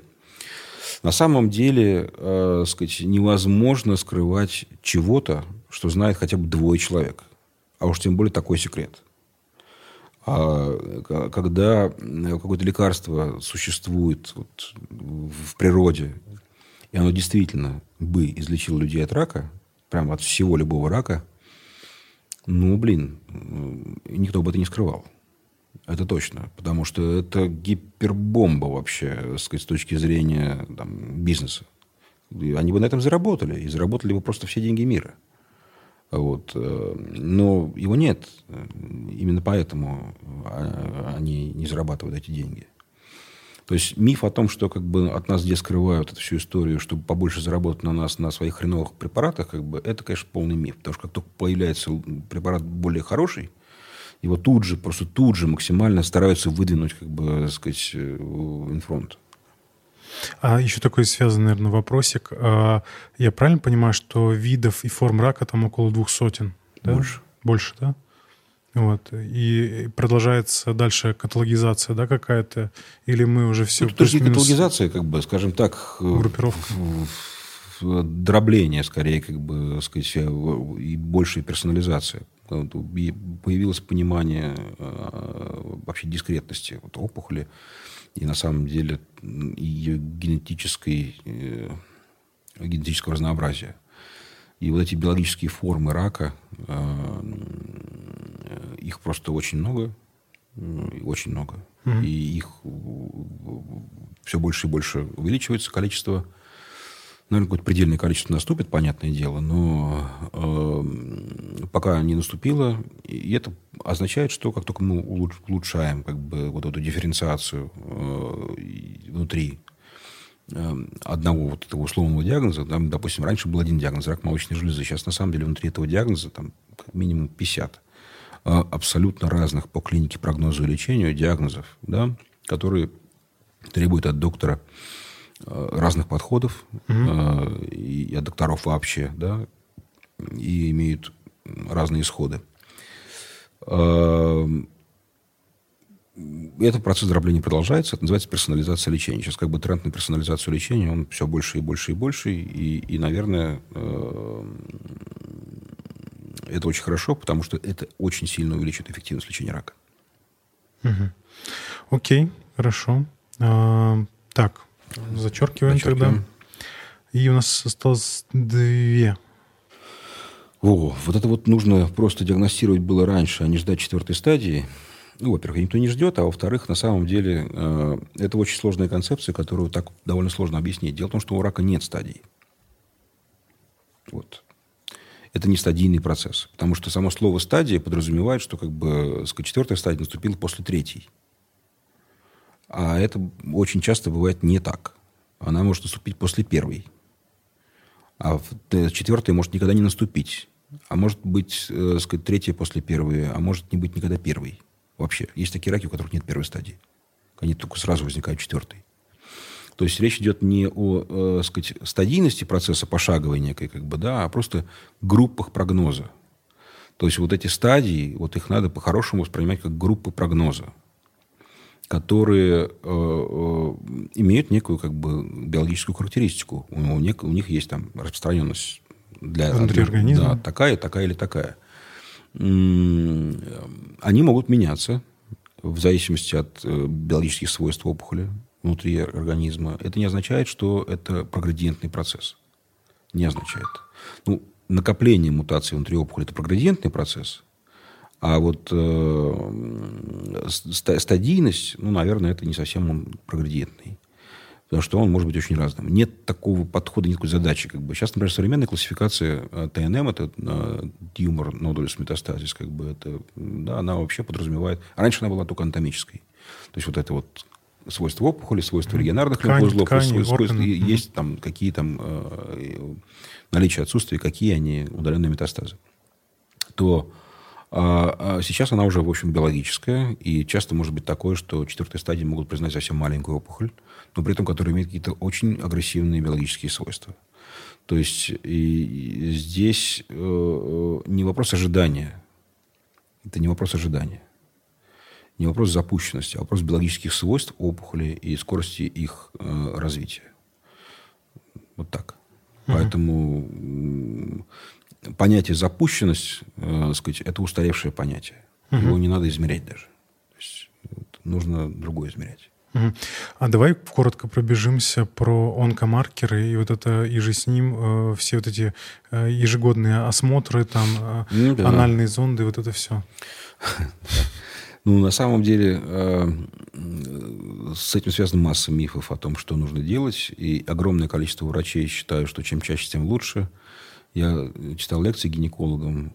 S2: На самом деле, э, сказать, невозможно скрывать чего-то, что знает хотя бы двое человек. А уж тем более такой секрет. А когда какое-то лекарство существует вот в природе, и оно действительно бы излечило людей от рака, прямо от всего любого рака, ну, блин, никто бы это не скрывал. Это точно. Потому что это гипербомба вообще, сказать, с точки зрения там, бизнеса. Они бы на этом заработали. И заработали бы просто все деньги мира. Вот. Э, но его нет. Именно поэтому а, они не зарабатывают эти деньги. То есть миф о том, что как бы от нас где скрывают эту всю историю, чтобы побольше заработать на нас на своих хреновых препаратах, как бы, это, конечно, полный миф. Потому что как только появляется препарат более хороший, его тут же, просто тут же максимально стараются выдвинуть, как бы, так сказать, э, инфронт.
S1: А еще такой связанный, наверное, вопросик. А, я правильно понимаю, что видов и форм рака там около двух сотен?
S2: Да? Больше.
S1: Больше, да? Вот. И продолжается дальше каталогизация, да, какая-то? Или мы уже все...
S2: Ну, то есть каталогизация, как бы, скажем так...
S1: Группировка.
S2: дробление, скорее, как бы, сказать, и большая персонализация. Появилось понимание вообще дискретности вот, опухоли и на самом деле ее генетической, генетического разнообразия. И вот эти биологические формы рака, их просто очень много, очень много. Mm-hmm. И их все больше и больше увеличивается количество. Наверное, какое-то предельное количество наступит, понятное дело, но э, пока не наступило, и это означает, что как только мы улучшаем как бы, вот эту дифференциацию э, внутри э, одного вот этого условного диагноза, там, допустим, раньше был один диагноз, рак молочной железы, сейчас на самом деле внутри этого диагноза там как минимум 50 э, абсолютно разных по клинике прогнозу и лечению диагнозов, да, которые требуют от доктора разных подходов угу. и от докторов вообще, да, и имеют разные исходы. Этот процесс дробления продолжается. Это называется персонализация лечения. Сейчас как бы тренд на персонализацию лечения, он все больше и больше и больше. И, и наверное, это очень хорошо, потому что это очень сильно увеличит эффективность лечения рака.
S1: Угу. Окей, хорошо. А, так, зачеркиваем, зачеркиваем тогда. И у нас осталось две.
S2: О, вот это вот нужно просто диагностировать было раньше, а не ждать четвертой стадии. Ну, во-первых, никто не ждет, а во-вторых, на самом деле, э, это очень сложная концепция, которую так довольно сложно объяснить. Дело в том, что у рака нет стадий. Вот. Это не стадийный процесс. Потому что само слово «стадия» подразумевает, что как бы, четвертая стадия наступила после третьей. А это очень часто бывает не так. Она может наступить после первой. А четвертая может никогда не наступить. А может быть, э, сказать, третья после первой, а может не быть никогда первой. Вообще. Есть такие раки, у которых нет первой стадии. Они только сразу возникают четвертой. То есть речь идет не о э, сказать, стадийности процесса пошаговой некой, как бы, да, а просто группах прогноза. То есть вот эти стадии, вот их надо по-хорошему воспринимать как группы прогноза которые э, э, имеют некую как бы биологическую характеристику. У, них, у них есть там распространенность для
S1: внутри организма.
S2: Да, такая, такая или такая. Они могут меняться в зависимости от э, биологических свойств опухоли внутри организма. Это не означает, что это проградиентный процесс. Не означает. Ну, накопление мутаций внутри опухоли – это проградиентный процесс – а вот э, стадийность, ну, наверное, это не совсем он проградиентный. Потому что он может быть очень разным. Нет такого подхода, нет такой задачи. Как бы. Сейчас, например, современная классификация э, ТНМ, это э, тьюмор нодулис метастазис, как бы это, да, она вообще подразумевает... Раньше она была только анатомической. То есть вот это вот свойства опухоли, свойства регионарных лимфоузлов, свойства, есть там какие там э, наличие отсутствия, какие они удаленные метастазы. То сейчас она уже, в общем, биологическая, и часто может быть такое, что четвертой стадии могут признать совсем маленькую опухоль, но при этом которая имеет какие-то очень агрессивные биологические свойства. То есть и здесь э, э, не вопрос ожидания. Это не вопрос ожидания. Не вопрос запущенности, а вопрос биологических свойств опухоли и скорости их э, развития. Вот так. Поэтому понятие запущенность, э, сказать, это устаревшее понятие. Угу. Его не надо измерять даже. То есть, вот, нужно другое измерять.
S1: Угу. А давай коротко пробежимся про онкомаркеры и вот это и же с ним э, все вот эти э, ежегодные осмотры, там э, ну, да. анальные зонды, вот это все.
S2: Ну, на самом деле, э, с этим связана масса мифов о том, что нужно делать. И огромное количество врачей считают, что чем чаще, тем лучше. Я читал лекции гинекологам,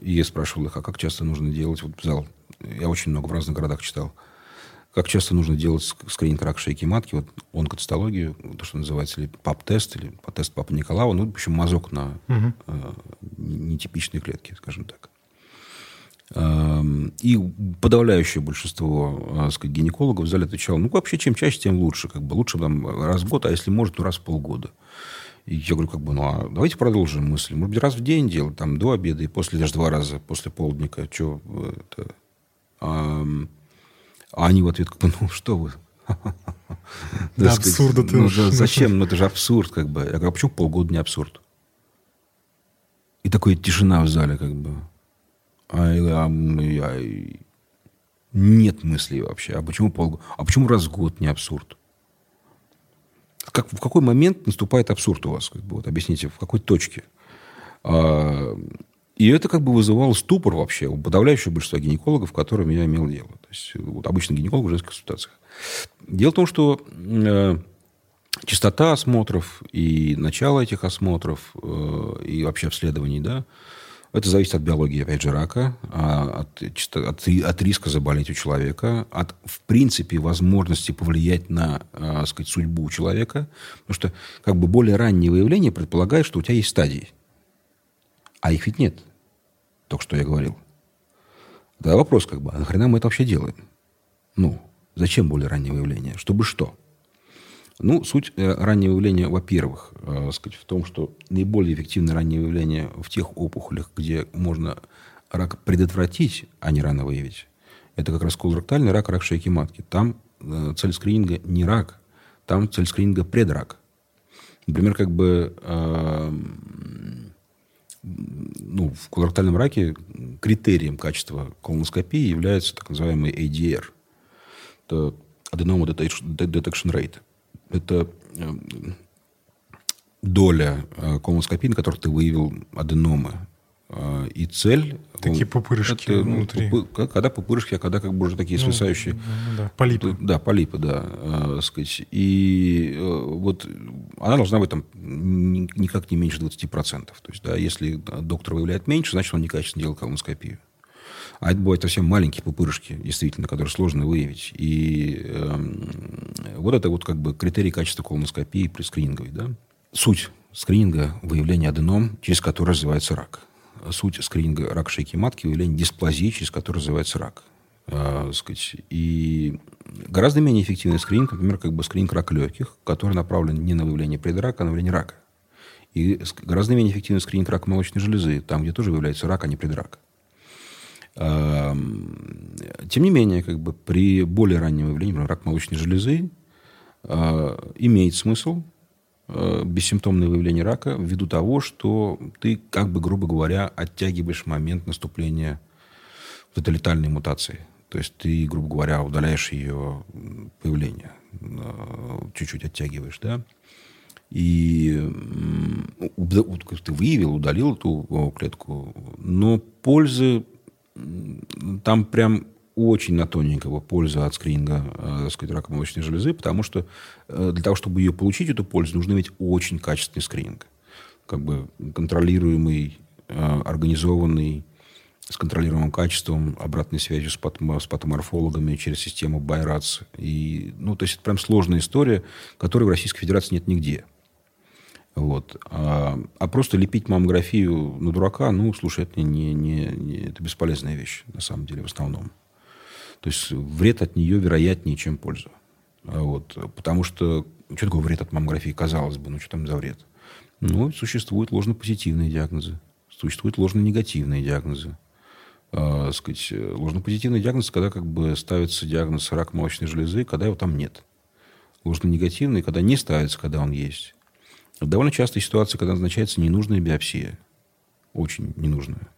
S2: и я спрашивал их, а как часто нужно делать, вот зал, я очень много в разных городах читал, как часто нужно делать скрининг рака шейки матки, вот онкоцитологию, то, что называется, или ПАП-тест, или тест Папа Николаева, ну, в общем, мазок на угу. э, нетипичные клетки, скажем так. И подавляющее большинство так сказать, гинекологов в зале отвечало, ну, вообще, чем чаще, тем лучше. Как бы лучше там раз в год, а если может, то раз в полгода. И я говорю, как бы, ну, а давайте продолжим мысль. Может быть, раз в день делать, там, до обеда и после, даже два раза после полдника. Что это? А, а они в ответ, как бы, ну, что вы?
S1: До абсурда ты
S2: ну, Зачем? Ну, это же абсурд, как бы. Я говорю, а почему полгода не абсурд? И такая тишина в зале, как бы. Ай, ай, ай. Нет мыслей вообще. А почему полгода? А почему раз в год не абсурд? Как, в какой момент наступает абсурд у вас? Как бы, вот, объясните, в какой точке? А, и это как бы вызывало ступор вообще у подавляющего большинства гинекологов, которыми я имел дело. То есть, вот обычно гинеколог в женских консультациях. Дело в том, что э, частота осмотров и начало этих осмотров э, и вообще обследований, да, это зависит от биологии, опять же, рака, а, от, от, от риска заболеть у человека, от, в принципе, возможности повлиять на, э, сказать, судьбу человека. Потому что как бы более раннее выявление предполагает, что у тебя есть стадии. А их ведь нет. Только что я говорил. Тогда вопрос как бы, а нахрена мы это вообще делаем? Ну, зачем более раннее выявление? Чтобы что? Ну, суть э, раннего выявления, во-первых, э, сказать, в том, что наиболее эффективное раннее выявление в тех опухолях, где можно рак предотвратить, а не рано выявить, это как раз колоректальный рак, рак шейки матки. Там э, цель скрининга не рак, там цель скрининга предрак. Например, как бы э, ну, в колоректальном раке критерием качества колоноскопии является так называемый ADR. Это Adenoma Detection Rate. Это э, доля э, колоноскопии, на которой ты выявил аденомы. Э, и цель...
S1: Такие пупырышки это, ну, внутри.
S2: Пупы, когда пупырышки, а когда как бы уже такие ну, свисающие... Ну,
S1: да, полипы.
S2: Да, полипы, да. Э, сказать. И э, вот она должна быть там никак не меньше 20%. То есть, да, если доктор выявляет меньше, значит, он некачественно делал колоноскопию. А это бывают совсем маленькие пупырышки, действительно, которые сложно выявить. И э, вот это вот как бы критерий качества колоноскопии при скрининговой. Да? Суть скрининга – выявление аденом, через который развивается рак. Суть скрининга рака шейки матки – выявление дисплазии, через который развивается рак. Э, сказать. И гораздо менее эффективный скрининг, например, как бы скрининг рака легких, который направлен не на выявление предрака, а на выявление рака. И гораздо менее эффективный скрининг рака молочной железы, там, где тоже выявляется рак, а не предрак. Тем не менее, как бы при более раннем выявлении, рак молочной железы, а, имеет смысл а, бессимптомное выявление рака ввиду того, что ты, как бы, грубо говоря, оттягиваешь момент наступления вот летальной мутации. То есть ты, грубо говоря, удаляешь ее появление. А, чуть-чуть оттягиваешь, да? И ты выявил, удалил эту клетку, но пользы там прям очень на тоненького польза от скрининга э, так сказать, рака молочной железы, потому что э, для того, чтобы ее получить, эту пользу, нужно иметь очень качественный скрининг. Как бы контролируемый, э, организованный, с контролируемым качеством, обратной связью с, с патоморфологами через систему Байрац. И, ну, то есть это прям сложная история, которой в Российской Федерации нет нигде. Вот. А, а просто лепить маммографию на дурака, ну, слушай, это, не, не, не, это бесполезная вещь, на самом деле, в основном. То есть вред от нее вероятнее, чем польза. А вот. Потому что, что такое вред от маммографии, казалось бы, ну, что там за вред? Ну, существуют ложно-позитивные диагнозы, существуют ложно-негативные диагнозы. А, сказать, ложно-позитивный диагноз, когда как бы ставится диагноз рак молочной железы, когда его там нет. Ложно-негативный, когда не ставится, когда он есть. Довольно частая ситуация, когда назначается ненужная биопсия. Очень ненужная.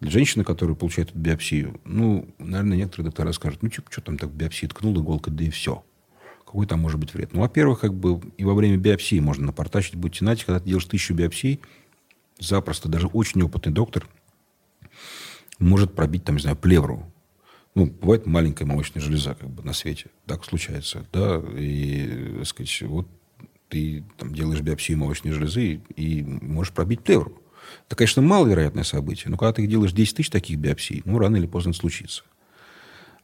S2: Для женщины, которая получает эту биопсию, ну, наверное, некоторые доктора скажут, ну, что, что там так биопсия, ткнул иголкой, да и все. Какой там может быть вред? Ну, во-первых, как бы и во время биопсии можно напортачить. Будьте знаете, когда ты делаешь тысячу биопсий, запросто даже очень опытный доктор может пробить, там, не знаю, плевру. Ну, бывает маленькая молочная железа как бы на свете. Так случается. Да, и, так сказать, вот ты там, делаешь биопсию молочной железы и можешь пробить плевру. Это, конечно, маловероятное событие, но когда ты делаешь 10 тысяч таких биопсий, ну, рано или поздно случится.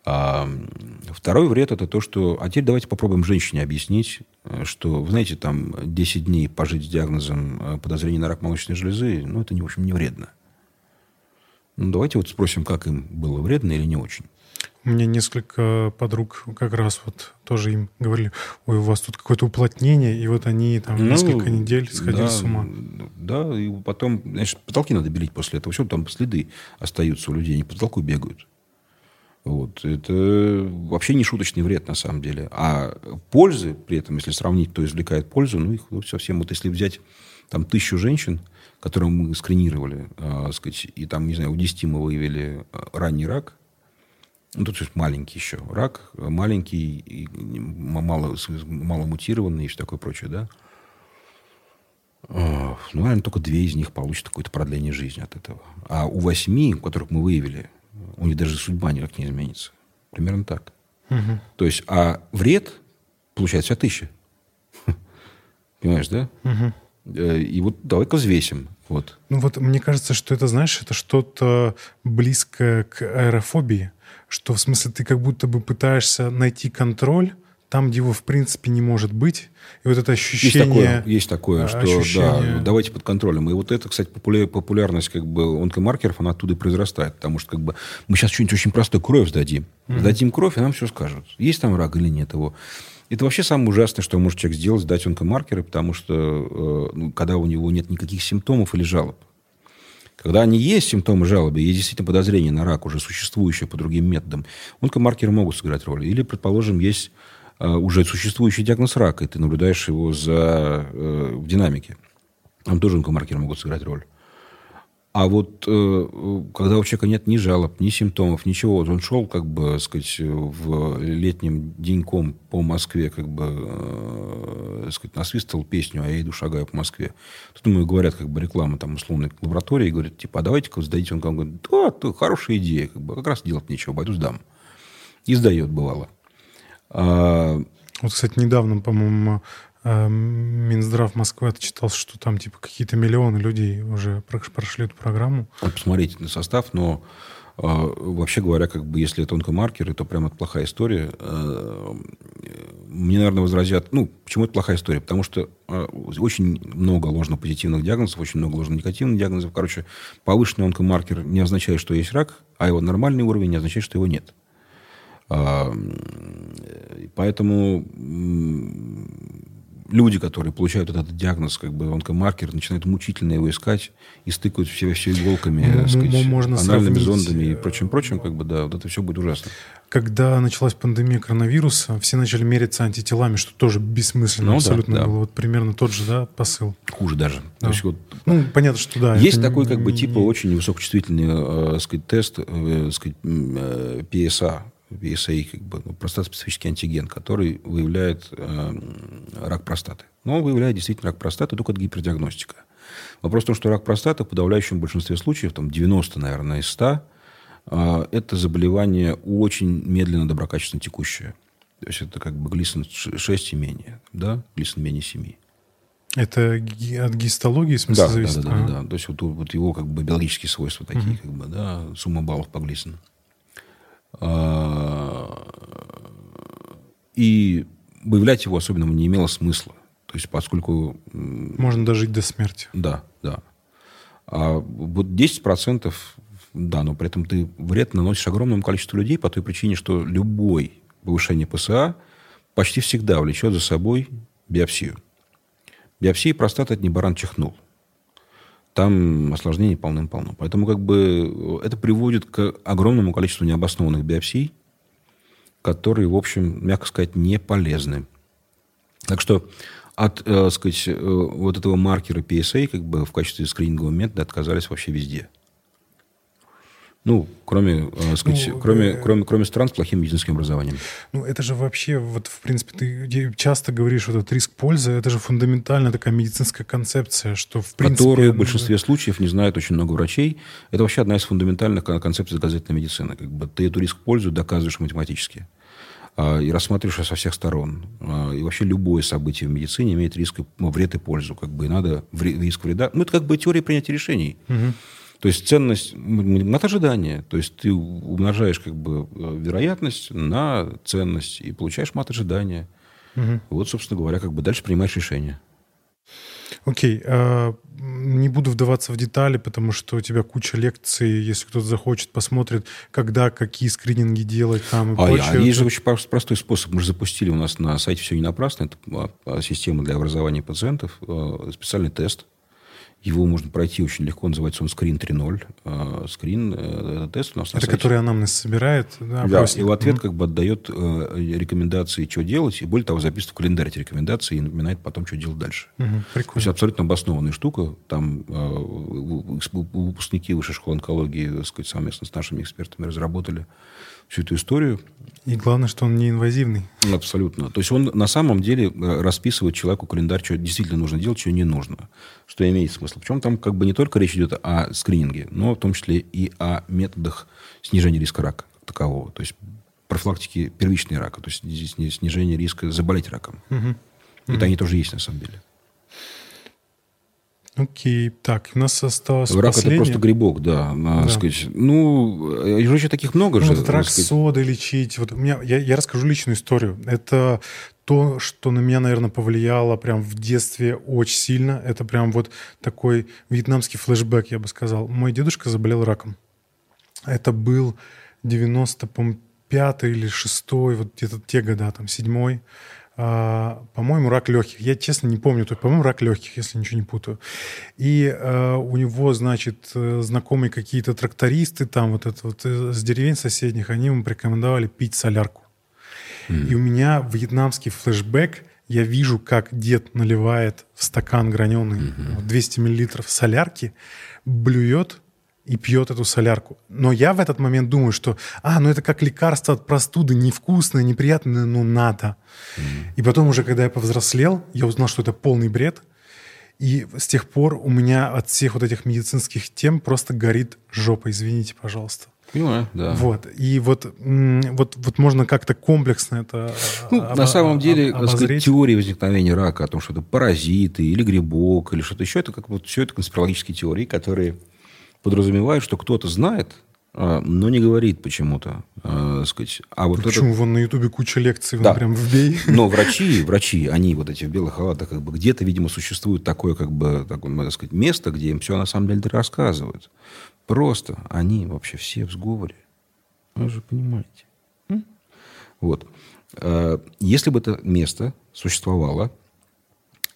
S2: А второй вред – это то, что... А теперь давайте попробуем женщине объяснить, что, вы знаете, там 10 дней пожить с диагнозом э, подозрения на рак молочной железы, ну, это, в общем, не вредно. Ну, давайте вот спросим, как им было вредно или не очень.
S1: У меня несколько подруг как раз вот тоже им говорили, ой, у вас тут какое-то уплотнение, и вот они там ну, несколько недель сходили
S2: да,
S1: с ума.
S2: Да, и потом, значит, потолки надо белить после этого. Все, там следы остаются у людей, они по потолку бегают. Вот. Это вообще не шуточный вред, на самом деле. А пользы при этом, если сравнить, кто извлекает пользу, ну, их ну, совсем... Вот если взять там тысячу женщин, которые мы скринировали, э, сказать, и там, не знаю, у 10 мы выявили ранний рак, ну, тут маленький еще рак, маленький, мало, мало мутированный и все такое прочее, да. Ну, наверное, только две из них получат какое-то продление жизни от этого. А у восьми, у которых мы выявили, у них даже судьба никак не изменится. Примерно так. Угу. То есть, а вред получается тысячи. Понимаешь, да? Угу. И вот давай-ка взвесим. Вот.
S1: Ну вот мне кажется, что это, знаешь, это что-то близкое к аэрофобии что в смысле ты как будто бы пытаешься найти контроль там, где его в принципе не может быть. И вот это ощущение...
S2: Есть такое, есть такое что ощущение... да, давайте под контролем. И вот это, кстати, популярность как бы онкомаркеров, она оттуда и произрастает. Потому что как бы мы сейчас что-нибудь очень простое, кровь сдадим. Mm-hmm. Сдадим кровь, и нам все скажут. Есть там рак или нет его. Это вообще самое ужасное, что может человек сделать, сдать онкомаркеры, потому что э, ну, когда у него нет никаких симптомов или жалоб. Когда они есть симптомы жалобы, есть действительно подозрение на рак, уже существующее по другим методам, онкомаркеры могут сыграть роль. Или, предположим, есть э, уже существующий диагноз рака, и ты наблюдаешь его за, э, в динамике. Там тоже онкомаркеры могут сыграть роль. А вот э, когда у человека нет ни жалоб, ни симптомов, ничего, вот он шел, как бы, сказать, в летним деньком по Москве, как бы, э, сказать, насвистывал песню, а я иду, шагаю по Москве. Тут ему говорят, как бы, реклама там условной лаборатории, говорят, типа, а давайте-ка сдадите. Он говорит, да, то хорошая идея, как бы, как раз делать нечего, пойду сдам. И сдает, бывало.
S1: А... Вот, кстати, недавно, по-моему, Минздрав Москвы отчитался, что там типа какие-то миллионы людей уже прошли эту программу.
S2: Посмотрите на состав, но э, вообще говоря, как бы если это онкомаркеры, то прямо это плохая история. Э, мне, наверное, возразят, ну, почему это плохая история? Потому что э, очень много ложно-позитивных диагнозов, очень много ложно-негативных диагнозов. Короче, повышенный онкомаркер не означает, что есть рак, а его нормальный уровень не означает, что его нет. Поэтому люди, которые получают этот диагноз, как бы онкомаркер, начинают мучительно его искать и стыкают все, все иголками, ну, сказать, можно анальными сравнить... зондами и прочим, прочим, как бы, да, вот это все будет ужасно.
S1: Когда началась пандемия коронавируса, все начали мериться антителами, что тоже бессмысленно ну, абсолютно да, да. было. Вот примерно тот же, да, посыл.
S2: Хуже даже. Да. То есть, вот,
S1: ну, понятно, что да.
S2: Есть такой, как бы, типа, очень высокочувствительный, э, сказать, тест, э, сказать, э, PSA, PSA, как бы, ну, простатоспецифический антиген, который выявляет э, рак простаты. Но он выявляет действительно рак простаты, только это гипердиагностика. Вопрос в том, что рак простаты в подавляющем большинстве случаев, там 90, наверное, из 100, э, это заболевание очень медленно, доброкачественно текущее. То есть это как бы глисон 6 и менее, да, глисон менее 7.
S1: Это от гистологии, в смысле,
S2: да,
S1: зависит?
S2: Да, да, да, да. То есть вот, вот его как бы биологические свойства такие, угу. как бы, да, сумма баллов по глисону. А, и выявлять его особенно не имело смысла. То есть, поскольку...
S1: Можно дожить до смерти.
S2: Да, да. А вот 10%, да, но при этом ты вред наносишь огромному количеству людей по той причине, что любой повышение ПСА почти всегда влечет за собой биопсию. Биопсия простаты – это не баран чихнул там осложнений полным-полно. Поэтому как бы это приводит к огромному количеству необоснованных биопсий, которые, в общем, мягко сказать, не полезны. Так что от, э, сказать, э, вот этого маркера PSA как бы в качестве скринингового метода отказались вообще везде. Ну, кроме, э, сказать, ну, кроме, э, кроме, кроме стран с плохим медицинским образованием.
S1: Ну, это же вообще, вот, в принципе, ты часто говоришь, вот этот риск пользы, это же фундаментальная такая медицинская концепция, что, в принципе...
S2: Которую в большинстве случаев не знают очень много врачей. Это вообще одна из фундаментальных концепций доказательной медицины. Как бы ты эту риск-пользу доказываешь математически а, и рассматриваешь со всех сторон. А, и вообще любое событие в медицине имеет риск, ну, вред и пользу. Как бы, и надо риск вреда. Ну, это как бы теория принятия решений. Угу. То есть ценность от ожидания. То есть ты умножаешь как бы э, вероятность на ценность и получаешь мат ожидания. Угу. Вот, собственно говоря, как бы дальше принимаешь решение.
S1: Окей. А, не буду вдаваться в детали, потому что у тебя куча лекций. Если кто-то захочет, посмотрит, когда, какие скрининги делать там и
S2: а, прочее. А есть же очень простой способ. Мы же запустили у нас на сайте «Все не напрасно». Это а, система для образования пациентов. Специальный тест – Его можно пройти очень легко, называется он Screen 3.0. Скрин это тест у нас
S1: Это который анамнез собирает,
S2: да? Да, и в ответ как бы отдает рекомендации, что делать, и более того, записывает в календарь эти рекомендации и напоминает потом, что делать дальше. Угу, прикольно. То есть абсолютно обоснованная штука. Там выпускники высшей школы онкологии, так сказать, совместно с нашими экспертами разработали всю эту историю.
S1: И главное, что он не инвазивный.
S2: Абсолютно. То есть он на самом деле э, расписывает человеку календарь, что действительно нужно делать, что не нужно. Что имеет смысл. Причем там как бы не только речь идет о скрининге, но в том числе и о методах снижения риска рака такового. То есть профилактики первичной рака. То есть снижение риска заболеть раком. Угу. Это угу. они тоже есть на самом деле.
S1: Окей, так, у нас осталось
S2: Рак последнее. это просто грибок, да, да. сказать. Ну, еще таких много
S1: ну,
S2: же.
S1: Вот рак соды лечить. Вот у меня, я, я расскажу личную историю. Это то, что на меня, наверное, повлияло прям в детстве очень сильно. Это прям вот такой вьетнамский флешбэк, я бы сказал. Мой дедушка заболел раком. Это был 95 или 6 вот где-то те года, там, 7 а, по-моему, рак легких. Я, честно, не помню. По-моему, рак легких, если ничего не путаю. И э, у него, значит, э, знакомые какие-то трактористы, там вот это вот э, с деревень соседних, они ему порекомендовали пить солярку. Mm. И у меня вьетнамский флешбэк. Я вижу, как дед наливает в стакан граненый mm-hmm. 200 миллилитров солярки, блюет, и пьет эту солярку. Но я в этот момент думаю, что, а, ну это как лекарство от простуды, невкусное, неприятное, но надо. Mm-hmm. И потом уже, когда я повзрослел, я узнал, что это полный бред. И с тех пор у меня от всех вот этих медицинских тем просто горит жопа, извините, пожалуйста.
S2: Понимаю, да.
S1: Вот. И вот, вот, вот можно как-то комплексно это
S2: ну, об, На самом деле, об, сказать, теория возникновения рака, о том, что это паразиты или грибок, или что-то еще, это как вот все это конспирологические теории, которые подразумевает, что кто-то знает, а, но не говорит почему-то. А, сказать. А вот
S1: Почему? Это... Вон на Ютубе куча лекций, да. прям вбей.
S2: Но врачи, врачи, они вот эти в белых халатах, как бы где-то, видимо, существует такое, как бы, такое, можно сказать, место, где им все на самом деле рассказывают. Просто они вообще все в сговоре. Вы же понимаете. Вот. А, если бы это место существовало,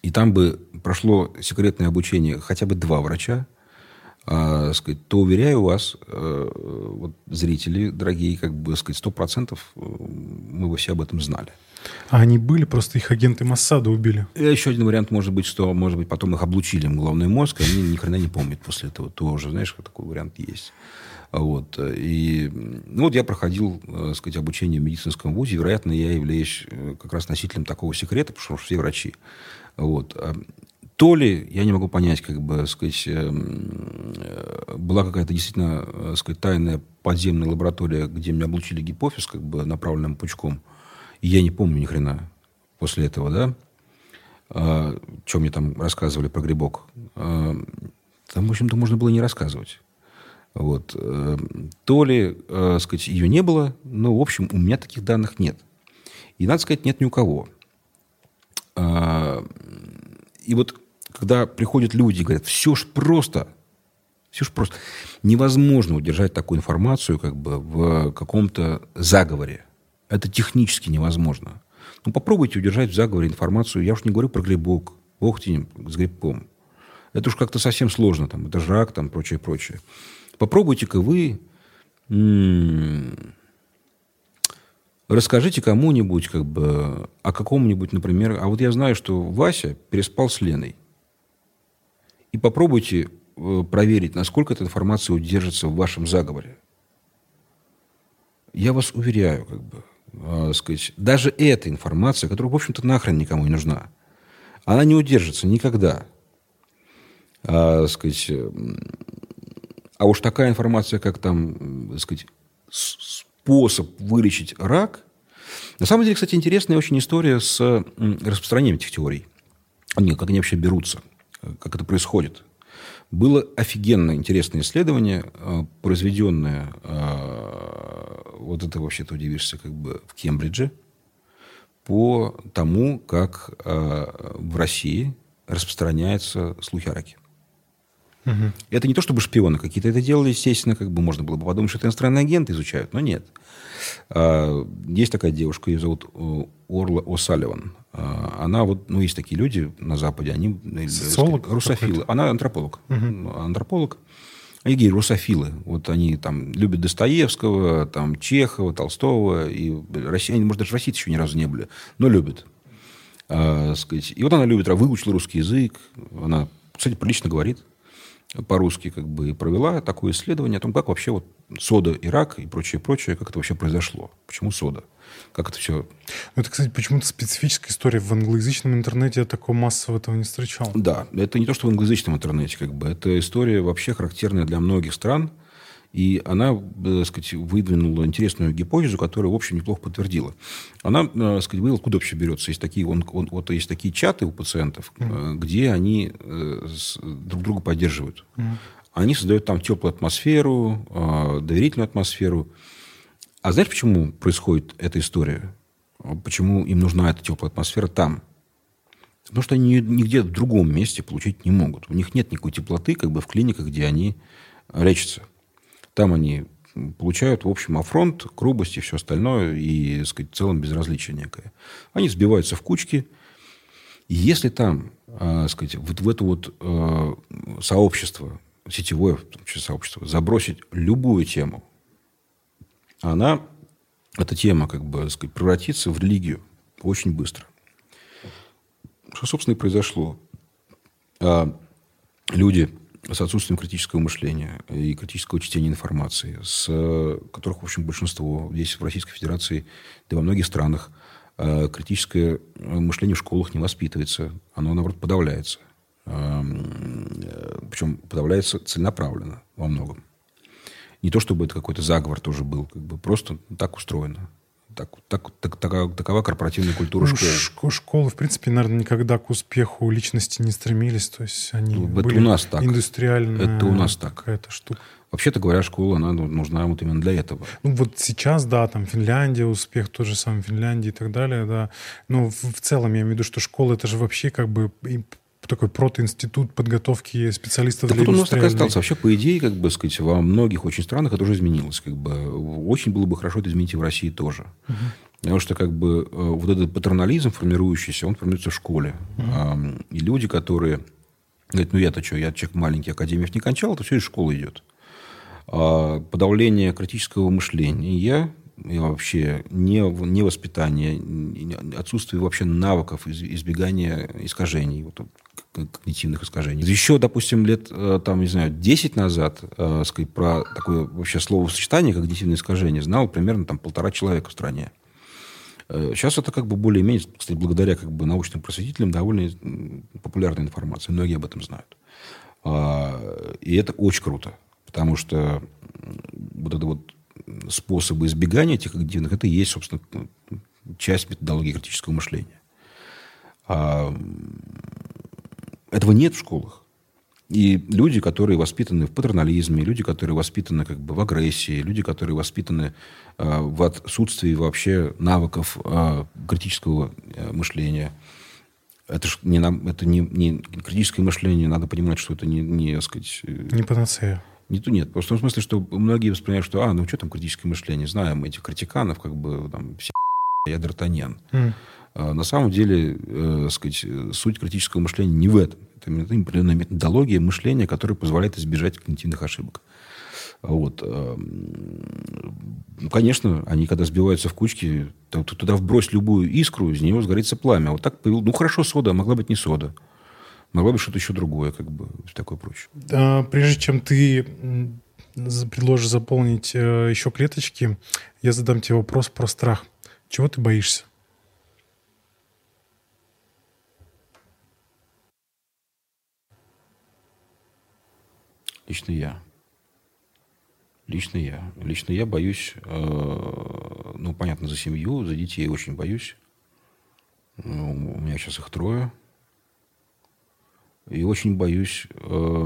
S2: и там бы прошло секретное обучение хотя бы два врача, а, сказать, то уверяю вас, э, вот, зрители, дорогие, как бы сказать, сто процентов э, мы бы все об этом знали.
S1: А они были, просто их агенты Массада убили.
S2: И еще один вариант может быть, что, может быть, потом их облучили им головной мозг, и они ни хрена не помнят после этого тоже. Знаешь, такой вариант есть. Вот. И ну, вот я проходил, так э, сказать, обучение в медицинском вузе. Вероятно, я являюсь как раз носителем такого секрета, потому что все врачи. Вот. То ли, я не могу понять, как бы, сказать, эм, э, была какая-то действительно, э, сказать, тайная подземная лаборатория, где меня облучили гипофиз, как бы, направленным пучком. И я не помню ни хрена после этого, да, а, что мне там рассказывали про грибок. А, там, в общем-то, можно было не рассказывать. Вот. Э, то ли, сказать, ее не было, но, в общем, у меня таких данных нет. И, надо сказать, нет ни у кого. А, и вот когда приходят люди и говорят, все ж просто, все ж просто. Невозможно удержать такую информацию как бы в каком-то заговоре. Это технически невозможно. Ну, попробуйте удержать в заговоре информацию. Я уж не говорю про грибок. Бог тебе с грибком. Это уж как-то совсем сложно. Там, это жрак, там, прочее, прочее. Попробуйте-ка вы расскажите кому-нибудь как бы о каком-нибудь, например... А вот я знаю, что Вася переспал с Леной. И попробуйте э, проверить, насколько эта информация удержится в вашем заговоре. Я вас уверяю, как бы, э, сказать, даже эта информация, которая, в общем-то, нахрен никому не нужна, она не удержится никогда. А, сказать, а уж такая информация, как там, сказать, способ вылечить рак. На самом деле, кстати, интересная очень история с распространением этих теорий. Они, как они вообще берутся как это происходит. Было офигенно интересное исследование, э, произведенное, э, вот это вообще-то удивишься, как бы в Кембридже, по тому, как э, в России распространяются слухи о раке. Угу. Это не то, чтобы шпионы какие-то это делали, естественно, как бы можно было бы подумать, что это иностранные агенты изучают, но нет. Есть такая девушка, ее зовут Орла О'Салливан. Она вот, ну, есть такие люди на Западе, они...
S1: Э, Социолог?
S2: Русофилы. Она антрополог. Угу. Антрополог. Они такие русофилы. Вот они там любят Достоевского, там, Чехова, Толстого. И Россия, они, может, даже в России еще ни разу не были, но любят. А, сказать. И вот она любит, выучила русский язык. Она, кстати, прилично говорит по-русски как бы и провела такое исследование о том, как вообще вот сода, Ирак и прочее, прочее, как это вообще произошло. Почему сода? Как это все...
S1: Ну, это, кстати, почему-то специфическая история. В англоязычном интернете я такого массово этого не встречал.
S2: Да, это не то, что в англоязычном интернете, как бы. Это история вообще характерная для многих стран. И она, э, так сказать, выдвинула интересную гипотезу, которая, в общем, неплохо подтвердила. Она, э, так сказать, выявила, откуда вообще берется. Есть такие, он, он, вот есть такие чаты у пациентов, mm. где они друг друга поддерживают. Mm. Они создают там теплую атмосферу, доверительную атмосферу. А знаешь, почему происходит эта история? Почему им нужна эта теплая атмосфера там? Потому что они нигде в другом месте получить не могут. У них нет никакой теплоты, как бы в клиниках, где они лечатся. Там они получают, в общем, афронт, грубость и все остальное, и, так сказать, в целом безразличие некое. Они сбиваются в кучки. И если там, э, сказать, вот в это вот э, сообщество, сетевое сообщество, забросить любую тему, она, эта тема, как бы, сказать, превратится в религию очень быстро. Что, собственно, и произошло. А люди с отсутствием критического мышления и критического чтения информации, с которых, в общем, большинство здесь, в Российской Федерации, да и во многих странах, э, критическое мышление в школах не воспитывается, оно, наоборот, подавляется. Э, Причем подавляется целенаправленно во многом. Не то, чтобы это какой-то заговор тоже был, как бы просто так устроено. Так, так, так, такова, такова корпоративная культура ну,
S1: школ. Школы, в принципе, наверное, никогда к успеху личности не стремились. То есть они
S2: ну, были у нас так.
S1: индустриальная
S2: это у нас так.
S1: какая-то штука.
S2: Вообще-то говоря, школа, она нужна вот именно для этого.
S1: Ну, вот сейчас, да, там Финляндия, успех тот же самый Финляндии и так далее, да. Но в, в целом я имею в виду, что школа это же вообще как бы такой протоинститут подготовки специалистов
S2: так
S1: для
S2: вот у нас так и остался. Вообще, по идее, как бы сказать, во многих очень странах это уже изменилось. Как бы, очень было бы хорошо это изменить и в России тоже. Угу. Потому что как бы э, вот этот патернализм формирующийся, он формируется в школе. Угу. И люди, которые говорят, ну я-то что, я человек маленький, академиев не кончал, это все из школы идет. А подавление критического мышления и вообще не, не воспитание, отсутствие вообще навыков избегания искажений. Вот когнитивных искажений. Еще, допустим, лет, э, там, не знаю, 10 назад, э, сказать, про такое вообще словосочетание когнитивное искажение знал примерно там полтора человека в стране. Э, сейчас это как бы более-менее, кстати, благодаря как бы научным просветителям довольно популярная информация. Многие об этом знают. А, и это очень круто, потому что вот это вот способы избегания этих когнитивных, это и есть, собственно, часть методологии критического мышления. Этого нет в школах. И люди, которые воспитаны в патернализме, люди, которые воспитаны как бы в агрессии, люди, которые воспитаны э, в отсутствии вообще навыков э, критического э, мышления. Это, ж не, нам, это не, не критическое мышление, надо понимать, что это не, не сказать... Э,
S1: не панацея.
S2: Не то нет. Просто в смысле, что многие воспринимают, что, а, ну что там критическое мышление? Знаем этих критиканов, как бы, там, все я Д'Артаньян. Mm. А на самом деле, э, сказать, суть критического мышления не в этом. Это определенная методология мышления, которая позволяет избежать когнитивных ошибок. Вот. Э, ну, конечно, они когда сбиваются в кучки, туда вбрось любую искру, из нее сгорится пламя. Вот так появилось. Ну, хорошо, сода, а могла быть не сода. Могла быть что-то еще другое, как бы, такое прочее.
S1: А, прежде чем ты предложишь заполнить э, еще клеточки, я задам тебе вопрос про страх. Чего ты боишься?
S2: Лично я. Лично я. Лично я боюсь, э, ну, понятно, за семью, за детей очень боюсь. Ну, у меня сейчас их трое. И очень боюсь э,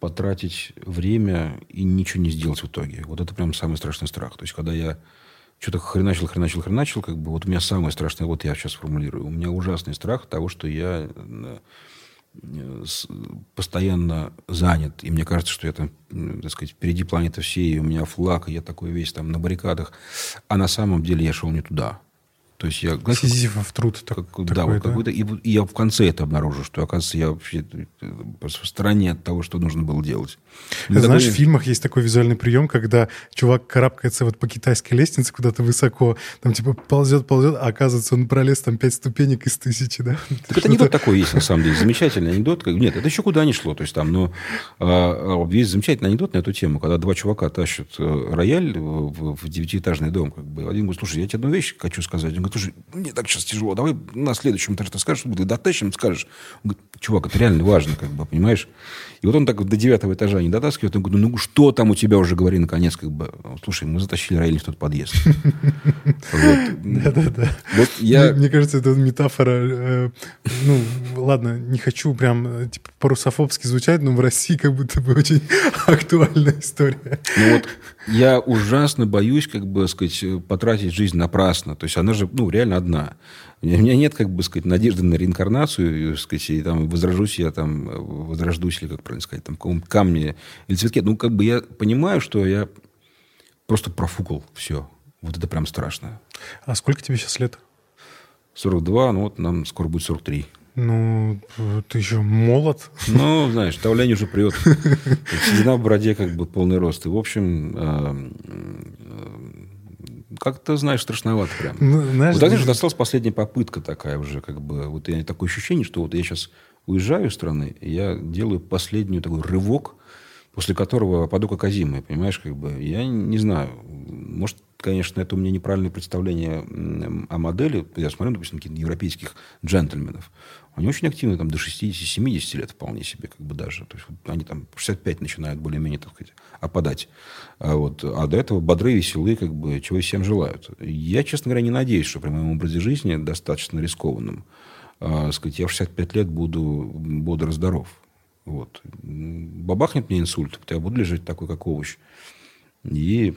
S2: потратить время и ничего не сделать в итоге. Вот это прям самый страшный страх. То есть, когда я что-то хреначил, хреначил, хреначил, как бы вот у меня самое страшное, вот я сейчас формулирую, у меня ужасный страх того, что я э, постоянно занят, и мне кажется, что я там, так сказать, впереди планеты всей, и у меня флаг, и я такой весь там на баррикадах, а на самом деле я шел не туда. То есть я...
S1: Сизифов труд
S2: как, такой, да, вот да? какой-то... И, и я в конце это обнаружил, что, оказывается, я вообще в стороне от того, что нужно было делать.
S1: Ты знаешь, такой... в фильмах есть такой визуальный прием, когда чувак карабкается вот по китайской лестнице куда-то высоко, там типа ползет, ползет, а оказывается, он пролез там пять ступенек из тысячи, да?
S2: Так это анекдот такой есть, на самом деле. Замечательный анекдот. Нет, это еще куда не шло. То есть там, ну, а, а, есть замечательный анекдот на эту тему, когда два чувака тащат э, рояль в, в девятиэтажный дом. Как бы. Один говорит, слушай, я тебе одну вещь хочу сказать. Он говорит, слушай, мне так сейчас тяжело, давай на следующем этаже ты скажешь, ты дотащим, скажешь. Он говорит, чувак, это реально важно, как бы, понимаешь? И вот он так до девятого этажа не дотаскивает. Он говорит, ну что там у тебя уже, говори, наконец, как бы. Слушай, мы затащили рояль в тот подъезд.
S1: Да-да-да. Мне кажется, это метафора. Э, ну, ладно, не хочу прям э, типа парусофобски звучать, но в России как будто бы очень актуальная история.
S2: Ну вот я ужасно боюсь, как бы, сказать, потратить жизнь напрасно. То есть она же, ну, реально одна. У меня нет, как бы сказать, надежды на реинкарнацию, сказать, и там возрожусь я там, возрождусь, или как правильно сказать, там, каком камне или цветке. Ну, как бы я понимаю, что я просто профукал все. Вот это прям страшно.
S1: А сколько тебе сейчас лет?
S2: 42, ну вот нам скоро будет 43.
S1: Ну, ты еще молод.
S2: Ну, знаешь, давление уже прет. Седина в бороде как бы полный рост. И, в общем, э, как-то, знаешь, страшновато прям. Ну, знаешь, вот так же осталась последняя попытка такая уже, как бы, вот я такое ощущение, что вот я сейчас уезжаю из страны, и я делаю последнюю такой рывок, после которого паду как озимый, понимаешь, как бы, я не знаю, может, конечно, это у меня неправильное представление о модели, я смотрю, допустим, каких-то европейских джентльменов, они очень активны там до 60-70 лет вполне себе, как бы даже. То есть они там 65 начинают более-менее, так сказать, опадать. А, вот, а до этого бодрые, веселые, как бы, чего всем желают. Я, честно говоря, не надеюсь, что при моем образе жизни достаточно рискованным, а, сказать, я в 65 лет буду бодро здоров. Вот. Бабахнет мне инсульт, я буду лежать такой, как овощ. И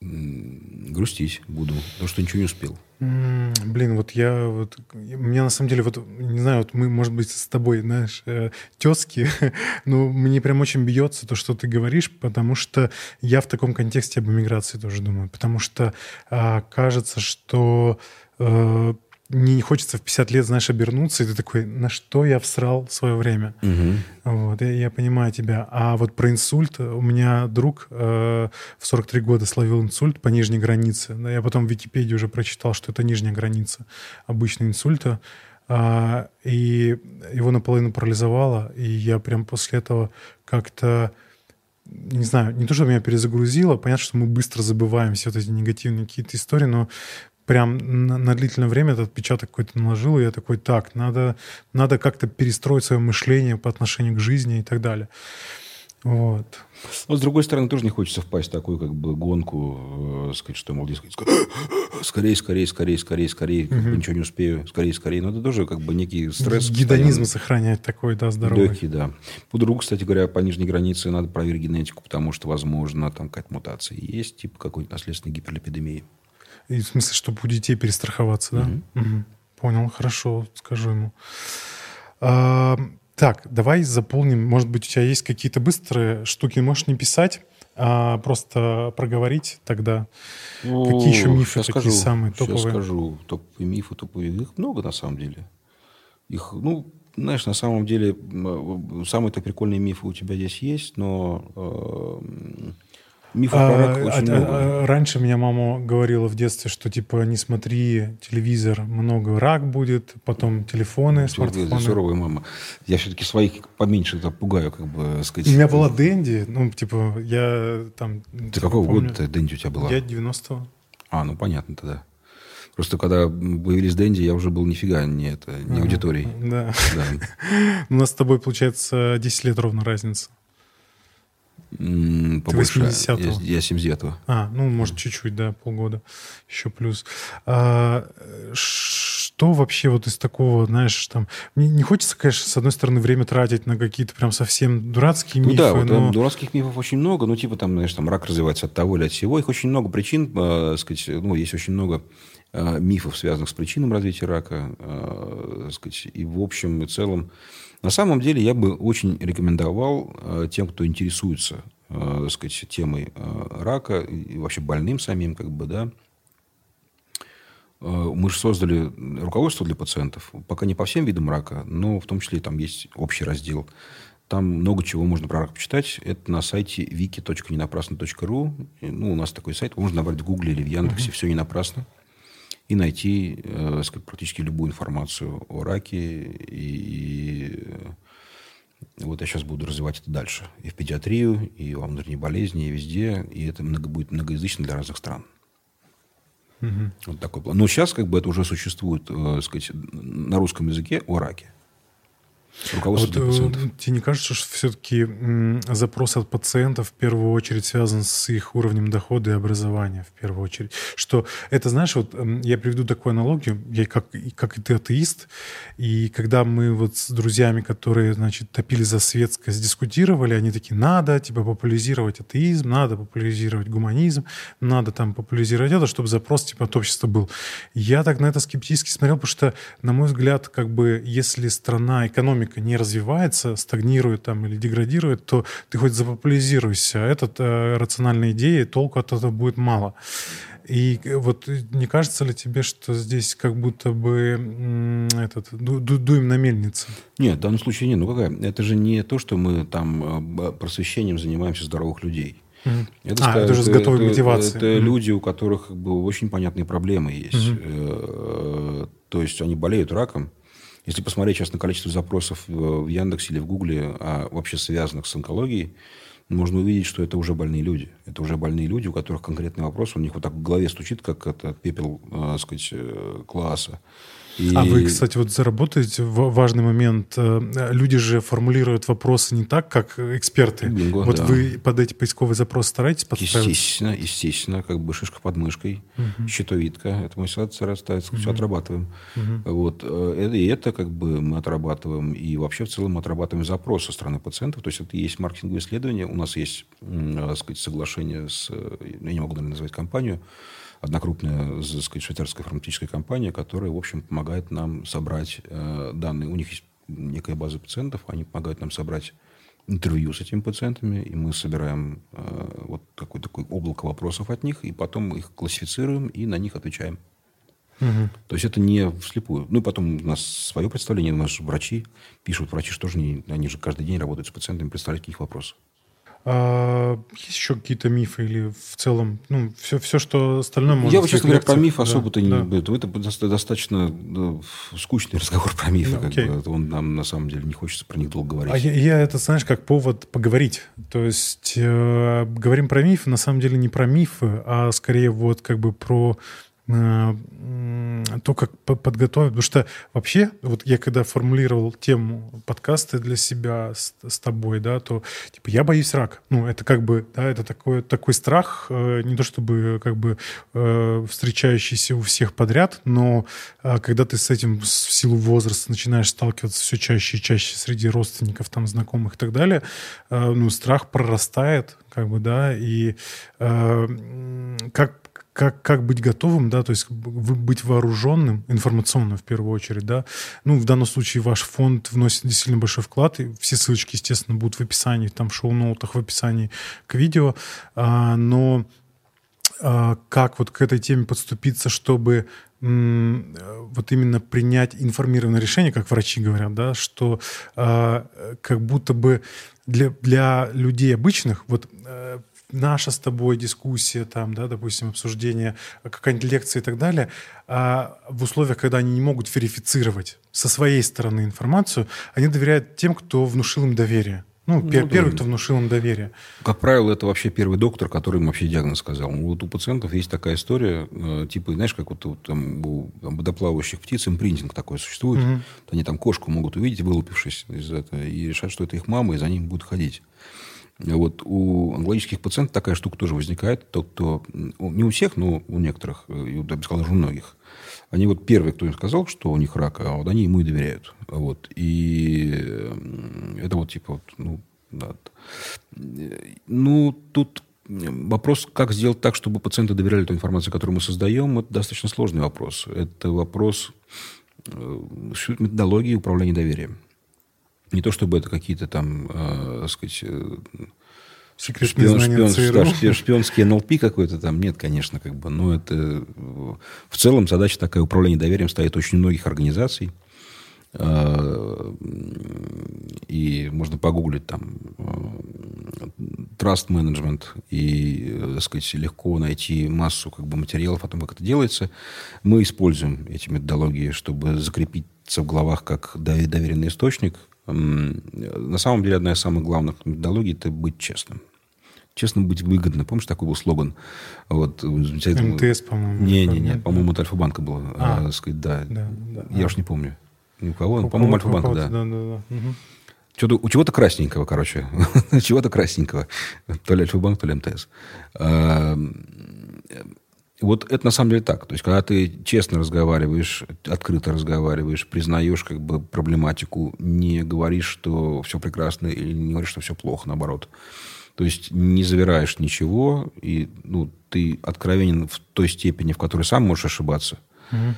S2: грустить буду, потому что ничего не успел.
S1: Блин, вот я вот мне на самом деле вот не знаю, вот мы может быть с тобой, знаешь, э, тезки, но мне прям очень бьется то, что ты говоришь, потому что я в таком контексте об эмиграции тоже думаю, потому что э, кажется, что э, не хочется в 50 лет, знаешь, обернуться, и ты такой, на что я всрал свое время? Угу. Вот, я, я понимаю тебя. А вот про инсульт, у меня друг э, в 43 года словил инсульт по нижней границе. Я потом в Википедии уже прочитал, что это нижняя граница обычного инсульта. А, и его наполовину парализовало, и я прям после этого как-то не знаю, не то, что меня перезагрузило, понятно, что мы быстро забываем все вот эти негативные какие-то истории, но прям на, на длительное время этот отпечаток какой-то наложил, и я такой, так, надо, надо как-то перестроить свое мышление по отношению к жизни и так далее. Вот.
S2: Но, с другой стороны, тоже не хочется впасть в такую как бы гонку, э, сказать, что, мол, дескать, скорее, скорее, скорее, скорее, скорее, угу. ничего не успею, скорее, скорее. Но это тоже как бы некий стресс.
S1: Гедонизм сохранять такой, да, здоровый.
S2: Легкий, да. По другу, кстати говоря, по нижней границе надо проверить генетику, потому что, возможно, там какая-то мутация есть, типа какой-то наследственной гиперлипидемии.
S1: И в смысле, чтобы у детей перестраховаться, да? Угу. Угу. Понял, хорошо, скажу ему. А, так, давай заполним. Может быть, у тебя есть какие-то быстрые штуки, можешь не писать, а просто проговорить тогда. Ну, Какие еще мифы такие скажу, самые топовые?
S2: Сейчас скажу. Топовые мифы, топовые. Их много на самом деле. Их, ну, знаешь, на самом деле, самые-то прикольные мифы у тебя здесь есть, но э,
S1: Мифов про рак а, очень а, много. А, раньше меня мама говорила в детстве, что типа не смотри телевизор, много рак будет, потом телефоны, смартфоны. Это
S2: суровая мама. Я все-таки своих поменьше пугаю, как бы сказать.
S1: У меня была Дэнди, ну типа я там.
S2: Ты какого помню, года Дэнди у тебя была?
S1: Я 90-го.
S2: А, ну понятно тогда. Просто когда появились Дэнди, я уже был нифига не, это, не ага, аудиторией.
S1: Да. да. У нас с тобой, получается, 10 лет ровно разница.
S2: Побольше. Ты 80-го? Я, я 79-го.
S1: А, ну, может, чуть-чуть, да, полгода. Еще плюс. А, что вообще вот из такого, знаешь, там... Мне не хочется, конечно, с одной стороны, время тратить на какие-то прям совсем дурацкие ну, мифы,
S2: да, вот,
S1: но...
S2: дурацких мифов очень много. Ну, типа, там, знаешь, там рак развивается от того или от всего. Их очень много причин, э, сказать, ну, есть очень много э, мифов, связанных с причинами развития рака, э, сказать, и в общем и целом на самом деле я бы очень рекомендовал э, тем, кто интересуется э, так сказать, темой э, рака и вообще больным самим, как бы, да, мы же создали руководство для пациентов, пока не по всем видам рака, но в том числе там есть общий раздел. Там много чего можно про рак почитать. Это на сайте wiki.ненапрасно.ру. Ну, у нас такой сайт. Можно набрать в Гугле или в Яндексе. Uh-huh. Все не напрасно и найти э, практически любую информацию о раке. И, и вот я сейчас буду развивать это дальше. И в педиатрию, и во внутренней болезни, и везде. И это много, будет многоязычно для разных стран. Угу. Вот такой план. Но сейчас как бы это уже существует э, сказать, на русском языке о раке.
S1: Руководство вот, э, Тебе не кажется, что все-таки запрос от пациентов в первую очередь связан с их уровнем дохода и образования в первую очередь? Что это, знаешь, вот я приведу такую аналогию, я как, как и ты атеист, и когда мы вот с друзьями, которые, значит, топили за светскость, дискутировали, они такие, надо, типа, популяризировать атеизм, надо популяризировать гуманизм, надо там популяризировать это, чтобы запрос, типа, от общества был. Я так на это скептически смотрел, потому что, на мой взгляд, как бы, если страна, экономика экономика не развивается, стагнирует там или деградирует, то ты хоть запопуляризируйся. Это э, рациональная идея, толку от этого будет мало. И вот не кажется ли тебе, что здесь как будто бы этот ду, ду, дуем на мельнице?
S2: Нет, в данном случае нет. Ну какая? Это же не то, что мы там э, просвещением занимаемся здоровых людей.
S1: Mm. Это, а, это уже с готовой
S2: это,
S1: мотивацией.
S2: Это mm. люди, у которых как бы, очень понятные проблемы есть. Mm-hmm. То есть они болеют раком, если посмотреть сейчас на количество запросов в Яндексе или в Гугле, а вообще связанных с онкологией, можно увидеть, что это уже больные люди. Это уже больные люди, у которых конкретный вопрос, у них вот так в голове стучит, как это пепел, э, сказать, э, класса.
S1: И... А вы, кстати, вот заработаете важный момент. Э, люди же формулируют вопросы не так, как эксперты. Бинго, вот да. вы под эти поисковые запросы стараетесь подставить?
S2: Естественно, естественно, как бы шишка под мышкой, угу. щитовидка. Это мы все, угу. все отрабатываем. Угу. Вот. Э, и это как бы мы отрабатываем. И вообще в целом мы отрабатываем запрос со стороны пациентов. То есть это и есть маркетинговое исследование. У нас есть, так сказать, соглашение с... Э, я не могу, наверное, назвать компанию одна крупная, сказать, швейцарская фармацевтическая компания, которая, в общем, помогает нам собрать э, данные. У них есть некая база пациентов, они помогают нам собрать интервью с этими пациентами, и мы собираем э, вот такое такое облако вопросов от них, и потом их классифицируем и на них отвечаем. Угу. То есть это не вслепую. Ну и потом у нас свое представление, у нас врачи пишут, врачи что же не, они же каждый день работают с пациентами, представляют каких вопросов.
S1: А, есть еще какие-то мифы или в целом, ну, все, все что остальное
S2: можно... Я, честно говоря, про миф особо-то да, не... Да. Это достаточно да, скучный разговор про мифы. Ну, как бы. Он нам, на самом деле, не хочется про них долго говорить. А
S1: я, я это, знаешь, как повод поговорить. То есть э, говорим про мифы, на самом деле не про мифы, а скорее вот как бы про то, как подготовить. Потому что вообще, вот я когда формулировал тему подкаста для себя с, с тобой, да, то типа я боюсь рака. Ну, это как бы, да, это такой, такой страх, э, не то чтобы как бы э, встречающийся у всех подряд, но э, когда ты с этим в силу возраста начинаешь сталкиваться все чаще и чаще среди родственников, там, знакомых и так далее, э, ну, страх прорастает, как бы, да, и э, как как, как быть готовым, да, то есть быть вооруженным информационно в первую очередь, да. Ну, в данном случае ваш фонд вносит действительно большой вклад, и все ссылочки, естественно, будут в описании, там, в шоу-ноутах, в описании к видео, а, но а, как вот к этой теме подступиться, чтобы вот именно принять информированное решение, как врачи говорят, да, что э, как будто бы для, для людей обычных, вот э, наша с тобой дискуссия, там, да, допустим, обсуждение, какая-нибудь лекция и так далее, а в условиях, когда они не могут верифицировать со своей стороны информацию, они доверяют тем, кто внушил им доверие. Ну, ну первый, да. кто внушил им доверие.
S2: Как правило, это вообще первый доктор, который им вообще диагноз сказал. Ну, вот у пациентов есть такая история, э, типа, знаешь, как вот, вот там, у водоплавающих птиц импринтинг такой существует. Угу. Они там кошку могут увидеть, вылупившись из этого, и решать, что это их мама, и за ним будут ходить. Вот у онкологических пациентов такая штука тоже возникает. Тот, кто, не у всех, но у некоторых, я бы сказал, даже у многих. Они вот первые, кто им сказал, что у них рак, а вот они ему и доверяют. Вот. И это вот типа, вот, ну, да. Ну, тут вопрос, как сделать так, чтобы пациенты доверяли той информации, которую мы создаем, это достаточно сложный вопрос. Это вопрос э, методологии управления доверием. Не то чтобы это какие-то там, э, сказать, э,
S1: секретные шпион, знания шпион, ЦРУ.
S2: Шпионский НЛП какой-то там нет, конечно, как бы. Но это в целом задача такая управление доверием стоит очень многих организаций. А, и можно погуглить там э, trust management и, э, так сказать, легко найти массу как бы, материалов о том, как это делается. Мы используем эти методологии, чтобы закрепиться в головах как доверенный источник. На самом деле, одна из самых главных методологий – это быть честным честно быть выгодно. Помнишь, такой был слоган? Вот,
S1: МТС, по-моему.
S2: Не-не-не, по-моему, от Альфа-банка было. А, а, сказать, да. да, да. Я а. уж не помню. Ни у кого? По-моему, Альфа-банк, да. да, да, да. Угу. Что-то, у чего-то красненького, короче. чего-то красненького. То ли Альфа-банк, то ли МТС. Вот это на самом деле так. То есть, когда ты честно разговариваешь, открыто разговариваешь, признаешь как бы проблематику, не говоришь, что все прекрасно, или не говоришь, что все плохо, наоборот. То есть, не завираешь ничего, и ну, ты откровенен в той степени, в которой сам можешь ошибаться. Угу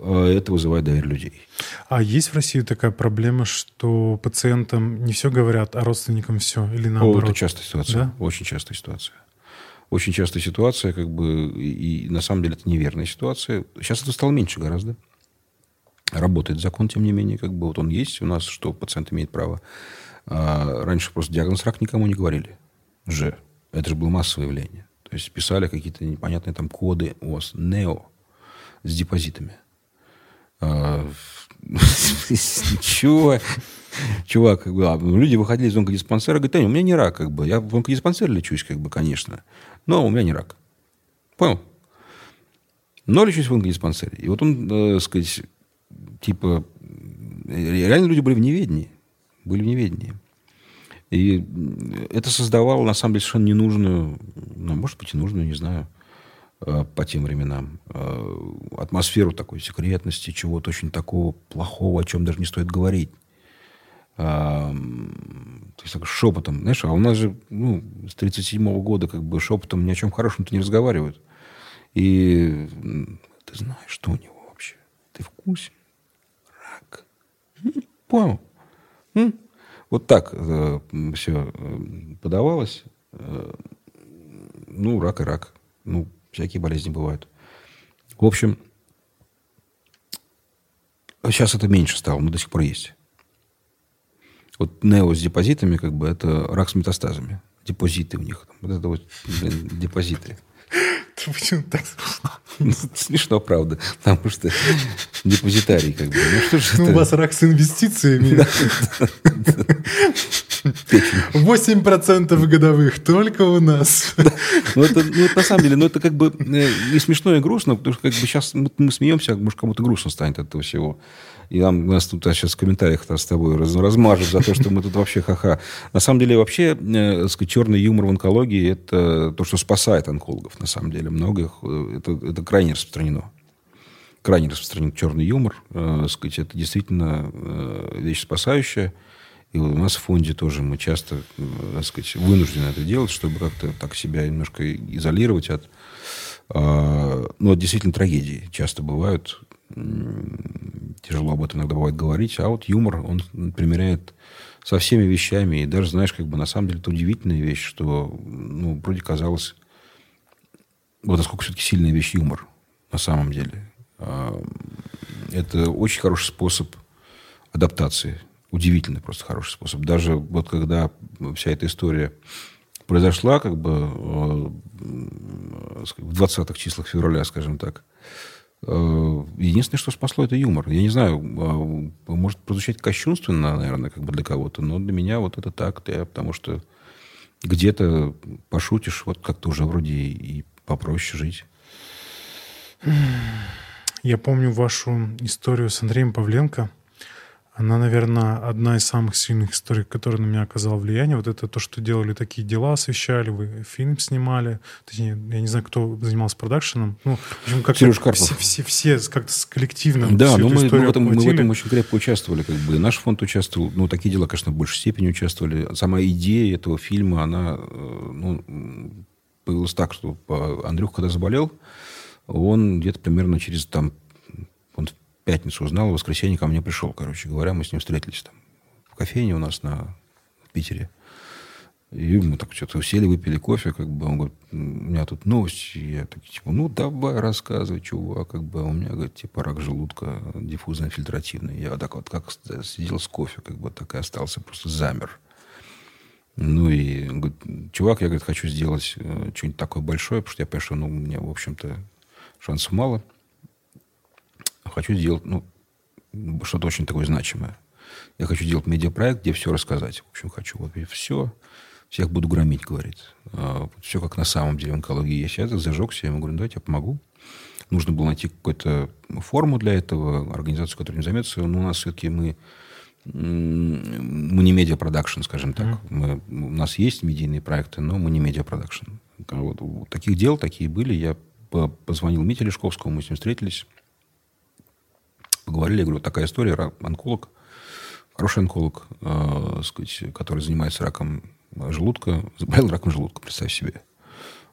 S2: а это вызывает доверие людей.
S1: А есть в России такая проблема, что пациентам не все говорят, а родственникам все? Или наоборот?
S2: О, это частая ситуация. Да? Очень частая ситуация. Очень частая ситуация, как бы, и, и на самом деле это неверная ситуация. Сейчас это стало меньше гораздо. Работает закон, тем не менее, как бы вот он есть у нас, что пациент имеет право. А раньше просто диагноз рак никому не говорили. Же. Это же было массовое явление. То есть писали какие-то непонятные там коды у вас НЕО с депозитами. А, чего? Чувак, как бы, а, люди выходили из онкодиспансера, говорят, у меня не рак, как бы. Я в онкодиспансере лечусь, как бы, конечно. Но у меня не рак. Понял? Но лечусь в онкодиспансере. И вот он, э, сказать, типа, реально люди были в неведении. Были в неведении. И это создавало, на самом деле, совершенно ненужную, ну, может быть, и нужную, не знаю, Э, по тем временам. Э, атмосферу такой секретности, чего-то очень такого плохого, о чем даже не стоит говорить. Э, то есть так шепотом. Знаешь, а у нас же ну, с 1937 года как бы шепотом ни о чем хорошем-то не разговаривают. И ты знаешь, что у него вообще? Ты в курсе? Рак. Понял? Вот так все подавалось. Ну, рак и рак. Ну, Всякие болезни бывают. В общем, сейчас это меньше стало, но до сих пор есть. Вот нео с депозитами, как бы, это рак с метастазами. Депозиты у них. Вот это вот, блин, депозиты.
S1: Почему так смешно?
S2: Смешно, правда. Потому что депозитарий, как бы. Ну, что же
S1: ну, это? у вас рак с инвестициями. Печень. 8% годовых только у нас.
S2: Ну, это, ну, это на самом деле, ну, это как бы э, и смешно, и грустно, потому что как бы сейчас мы, мы смеемся, а может, кому-то грустно станет от этого всего. И нам, нас тут а, сейчас в комментариях с тобой раз, размажут за то, что мы тут вообще ха-ха. На самом деле, вообще, э, черный юмор в онкологии – это то, что спасает онкологов, на самом деле. Многих э, это, это крайне распространено. Крайне распространен черный юмор. Э, сказать, это действительно э, вещь спасающая. И у нас в фонде тоже мы часто, э, сказать, вынуждены это делать, чтобы как-то так себя немножко изолировать от... Э, ну, от действительно трагедии часто бывают тяжело об этом иногда бывает говорить, а вот юмор, он примеряет со всеми вещами, и даже, знаешь, как бы на самом деле это удивительная вещь, что, ну, вроде казалось, вот насколько все-таки сильная вещь юмор на самом деле. А, это очень хороший способ адаптации. Удивительный просто хороший способ. Даже вот когда вся эта история произошла, как бы э, в 20-х числах февраля, скажем так, Э, единственное, что спасло, это юмор. Я не знаю, а, может прозвучать кощунственно, наверное, как бы для кого-то, но для меня вот это так, я, потому что где-то пошутишь, вот как-то уже вроде и попроще жить.
S1: Я помню вашу историю с Андреем Павленко. Она, наверное, одна из самых сильных историй, которая на меня оказала влияние. Вот это то, что делали такие дела, освещали, вы фильм снимали. Точнее, я не знаю, кто занимался продакшеном. Ну, в общем, как
S2: Сереж Карпов.
S1: Все, все, все как-то коллективно
S2: Да, но мы, мы, в этом, мы в этом очень крепко участвовали. Как бы. И наш фонд участвовал. Ну, такие дела, конечно, в большей степени участвовали. Сама идея этого фильма, она э, ну, появилась так, что Андрюх, когда заболел, он где-то примерно через там пятницу узнал, в воскресенье ко мне пришел, короче говоря, мы с ним встретились там в кофейне у нас на в Питере. И мы так что-то усели, выпили кофе, как бы, он говорит, у меня тут новость, я так, типа, ну, давай, рассказывай, чувак, как бы, у меня, говорит, типа, рак желудка диффузно-фильтративный. Я так вот, как сидел с кофе, как бы, так и остался, просто замер. Ну, и, говорит, чувак, я, говорит, хочу сделать э, что-нибудь такое большое, потому что я понимаю, что, ну, у меня, в общем-то, шансов мало. Хочу сделать, ну, что-то очень такое значимое. Я хочу сделать медиапроект, где все рассказать. В общем, хочу вот все всех буду громить, говорит. А, все как на самом деле в онкологии есть. Я зажегся, я ему говорю, давайте я помогу. Нужно было найти какую-то форму для этого, организацию, которая не займется. Но у нас все-таки мы мы не медиапродакшн, скажем так. Mm-hmm. Мы, у нас есть медийные проекты, но мы не медиапродакшн. Вот, таких дел такие были. Я позвонил Мите Алешковскому, мы с ним встретились, поговорили. Я говорю, такая история, онколог, хороший онколог, э, сказать, который занимается раком желудка, заболел раком желудка, представь себе.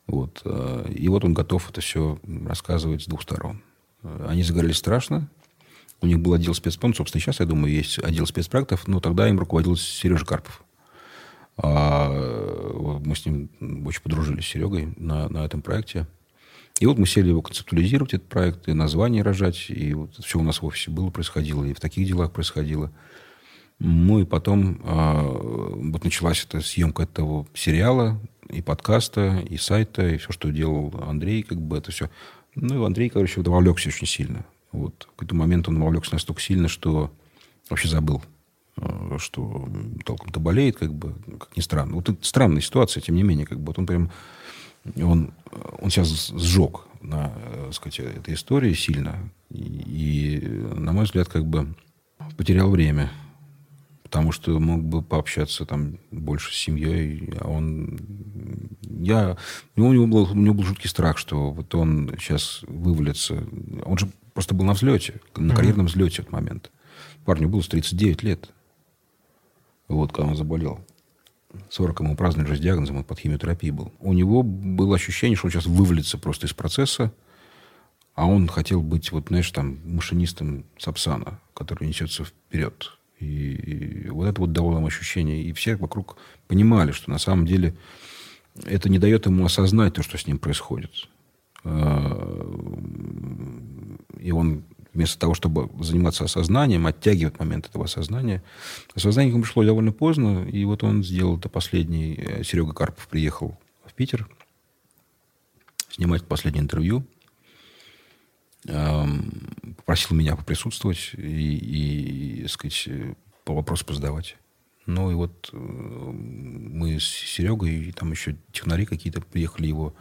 S2: Вот. Э, и вот он готов это все рассказывать с двух сторон. Э, они загорелись страшно. У них был отдел спецпроектов. Собственно, сейчас, я думаю, есть отдел спецпроектов, но тогда им руководил Сережа Карпов. А мы с ним очень подружились с Серегой на, на этом проекте. И вот мы сели его концептуализировать, этот проект, и название рожать, и вот все у нас в офисе было, происходило, и в таких делах происходило. Ну и потом э, вот началась эта съемка этого сериала, и подкаста, и сайта, и все, что делал Андрей, как бы это все. Ну и Андрей, короче, вовлекся очень сильно. Вот. В какой-то момент он вовлекся настолько сильно, что вообще забыл, э, что толком-то болеет, как бы, как ни странно. Вот это странная ситуация, тем не менее, как бы, вот он прям, он, он сейчас сжег на, так сказать, этой истории сильно. И, и, на мой взгляд, как бы потерял время потому что мог бы пообщаться там больше с семьей, а он... Я... У него, был, у него был жуткий страх, что вот он сейчас вывалится. Он же просто был на взлете, на карьерном взлете в этот момент. Парню было 39 лет. Вот, когда он заболел. 40 ему праздновали же с диагнозом, он под химиотерапией был. У него было ощущение, что он сейчас вывалится просто из процесса, а он хотел быть, вот, знаешь, там, машинистом Сапсана, который несется вперед. И, и вот это вот дало нам ощущение. И все вокруг понимали, что на самом деле это не дает ему осознать то, что с ним происходит. А, и он вместо того, чтобы заниматься осознанием, оттягивает момент этого осознания. Осознание ему пришло довольно поздно, и вот он сделал это последний. Серега Карпов приехал в Питер снимать последнее интервью попросил меня поприсутствовать и, и сказать, по вопросу позадавать. Ну и вот э, мы с Серегой, и там еще технари какие-то приехали его,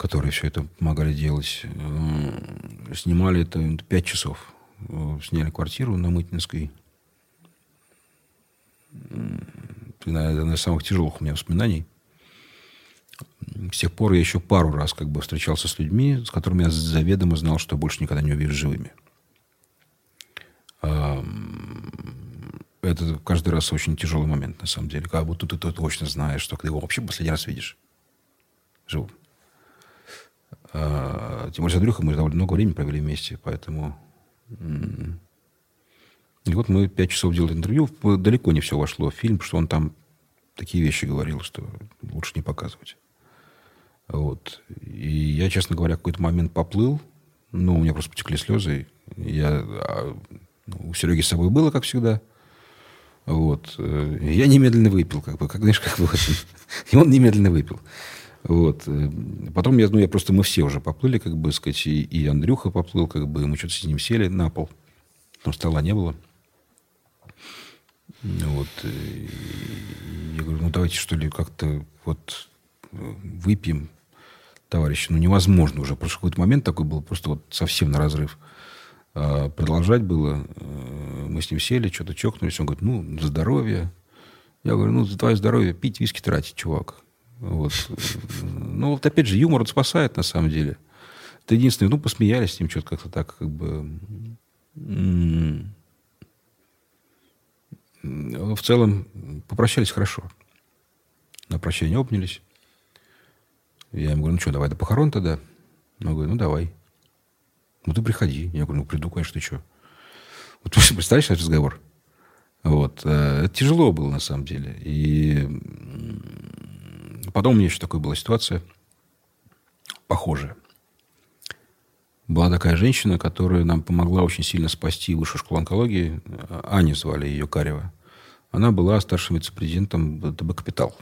S2: которые все это помогали делать. Э, снимали это пять часов. Э, сняли квартиру на Мытинской. Это одна из самых тяжелых у меня воспоминаний. С тех пор я еще пару раз как бы встречался с людьми, с которыми я заведомо знал, что больше никогда не увижу живыми. Это каждый раз очень тяжелый момент, на самом деле. Как будто ты, ты точно знаешь, что ты его вообще последний раз видишь живым. А, тем более с Андрюхой мы довольно много времени провели вместе, поэтому... И вот мы пять часов делали интервью. Далеко не все вошло в фильм, потому что он там такие вещи говорил, что лучше не показывать. Вот. И я, честно говоря, какой-то момент поплыл. Ну, у меня просто потекли слезы. Я, а, ну, у Сереги с собой было, как всегда. Вот. Я немедленно выпил, как бы, как, знаешь, как бы, и он немедленно выпил. Вот. Потом я, ну, я просто, мы все уже поплыли, как бы, сказать, и, и Андрюха поплыл, как бы, мы что-то с ним сели на пол. Там стола не было. Вот. И я говорю, ну, давайте, что ли, как-то вот выпьем товарищи, ну невозможно уже. Просто какой-то момент такой был, просто вот совсем на разрыв. А, продолжать было. Э, мы с ним сели, что-то чокнулись. Он говорит, ну, за здоровье. Я говорю, ну, за твое здоровье пить виски тратить, чувак. Вот. Ну, вот опять же, юмор спасает на самом деле. Это единственное, ну, посмеялись с ним что-то как-то так, как бы... В целом, попрощались хорошо. На прощание обнялись. Я ему говорю, ну что, давай до похорон тогда? Он говорит, ну давай. Ну ты приходи. Я говорю, ну приду, конечно, ты что? Вот ты представляешь этот разговор? Вот. Э, это тяжело было, на самом деле. И потом у меня еще такая была ситуация похожая. Была такая женщина, которая нам помогла очень сильно спасти высшую школу онкологии. Аня звали ее Карева. Она была старшим вице-президентом ТБ «Капитал».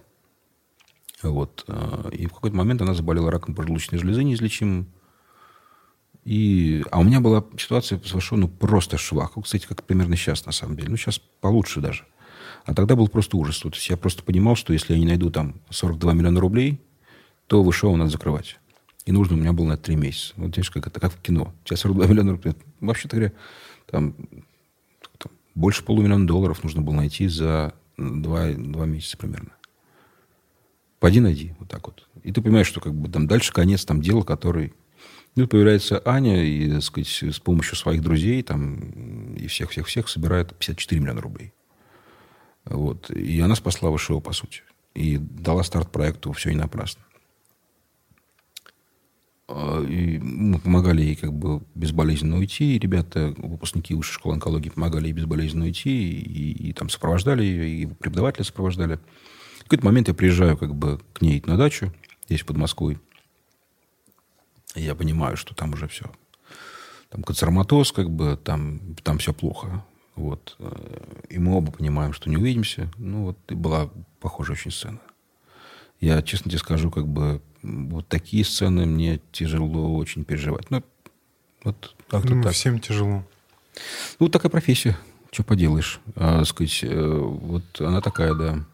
S2: Вот. Э, и в какой-то момент она заболела раком поджелудочной железы неизлечимым. И... А у меня была ситуация совершенно просто швах. Кстати, как примерно сейчас, на самом деле. Ну, сейчас получше даже. А тогда был просто ужас. То есть я просто понимал, что если я не найду там 42 миллиона рублей, то ВШО надо закрывать. И нужно у меня было на это 3 месяца. Вот видишь, как это как в кино. Тебя 42 миллиона рублей. Вообще-то говоря, там, там больше полумиллиона долларов нужно было найти за 2, 2 месяца примерно. Пойди найди. Вот так вот. И ты понимаешь, что как бы там дальше конец там дела, который ну, появляется Аня, и, так сказать, с помощью своих друзей там, и всех-всех-всех собирает 54 миллиона рублей. Вот. И она спасла ВШО, по сути. И дала старт проекту «Все не напрасно». А, и мы помогали ей как бы безболезненно уйти. И ребята, выпускники высшей школы онкологии, помогали ей безболезненно уйти. И, и там сопровождали ее, и преподаватели сопровождали. В какой-то момент я приезжаю как бы к ней на дачу, здесь, под Москвой. И я понимаю, что там уже все. Там канцероматоз, как бы, там, там все плохо. Вот. И мы оба понимаем, что не увидимся. Ну, вот и была похожая очень сцена. Я, честно тебе скажу, как бы, вот такие сцены мне тяжело очень переживать. Ну, вот
S1: как-то ну, так. Всем тяжело.
S2: Ну, такая профессия. Что поделаешь? А, сказать, э, вот она такая, да.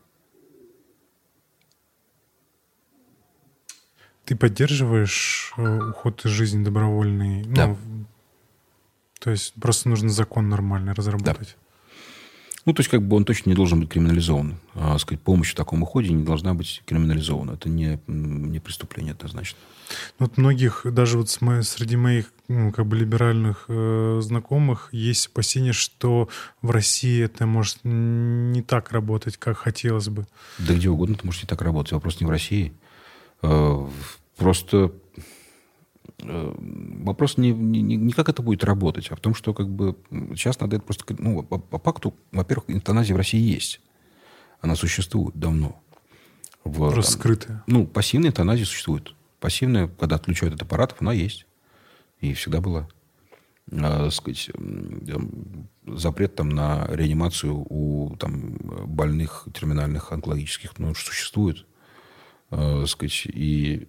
S1: Ты поддерживаешь э, уход из жизни добровольный?
S2: Да.
S1: Ну, то есть просто нужно закон нормальный разработать? Да.
S2: Ну, то есть, как бы он точно не должен быть криминализован. А, сказать, помощь в таком уходе не должна быть криминализована. Это не, не преступление однозначно.
S1: Ну, вот многих, даже вот среди моих ну, как бы либеральных э, знакомых есть опасения, что в России это может не так работать, как хотелось бы.
S2: Да где угодно это может не так работать. Вопрос не в России. Э, просто вопрос не, не, не как это будет работать, а в том, что как бы сейчас надо это просто... Ну, по, по факту, во-первых, эвтаназия в России есть. Она существует давно.
S1: В, просто там.
S2: Ну, пассивная эвтаназия существует. Пассивная, когда отключают от аппаратов, она есть. И всегда была. А, сказать, запрет там, на реанимацию у там, больных терминальных онкологических ну, существует э, сказать, и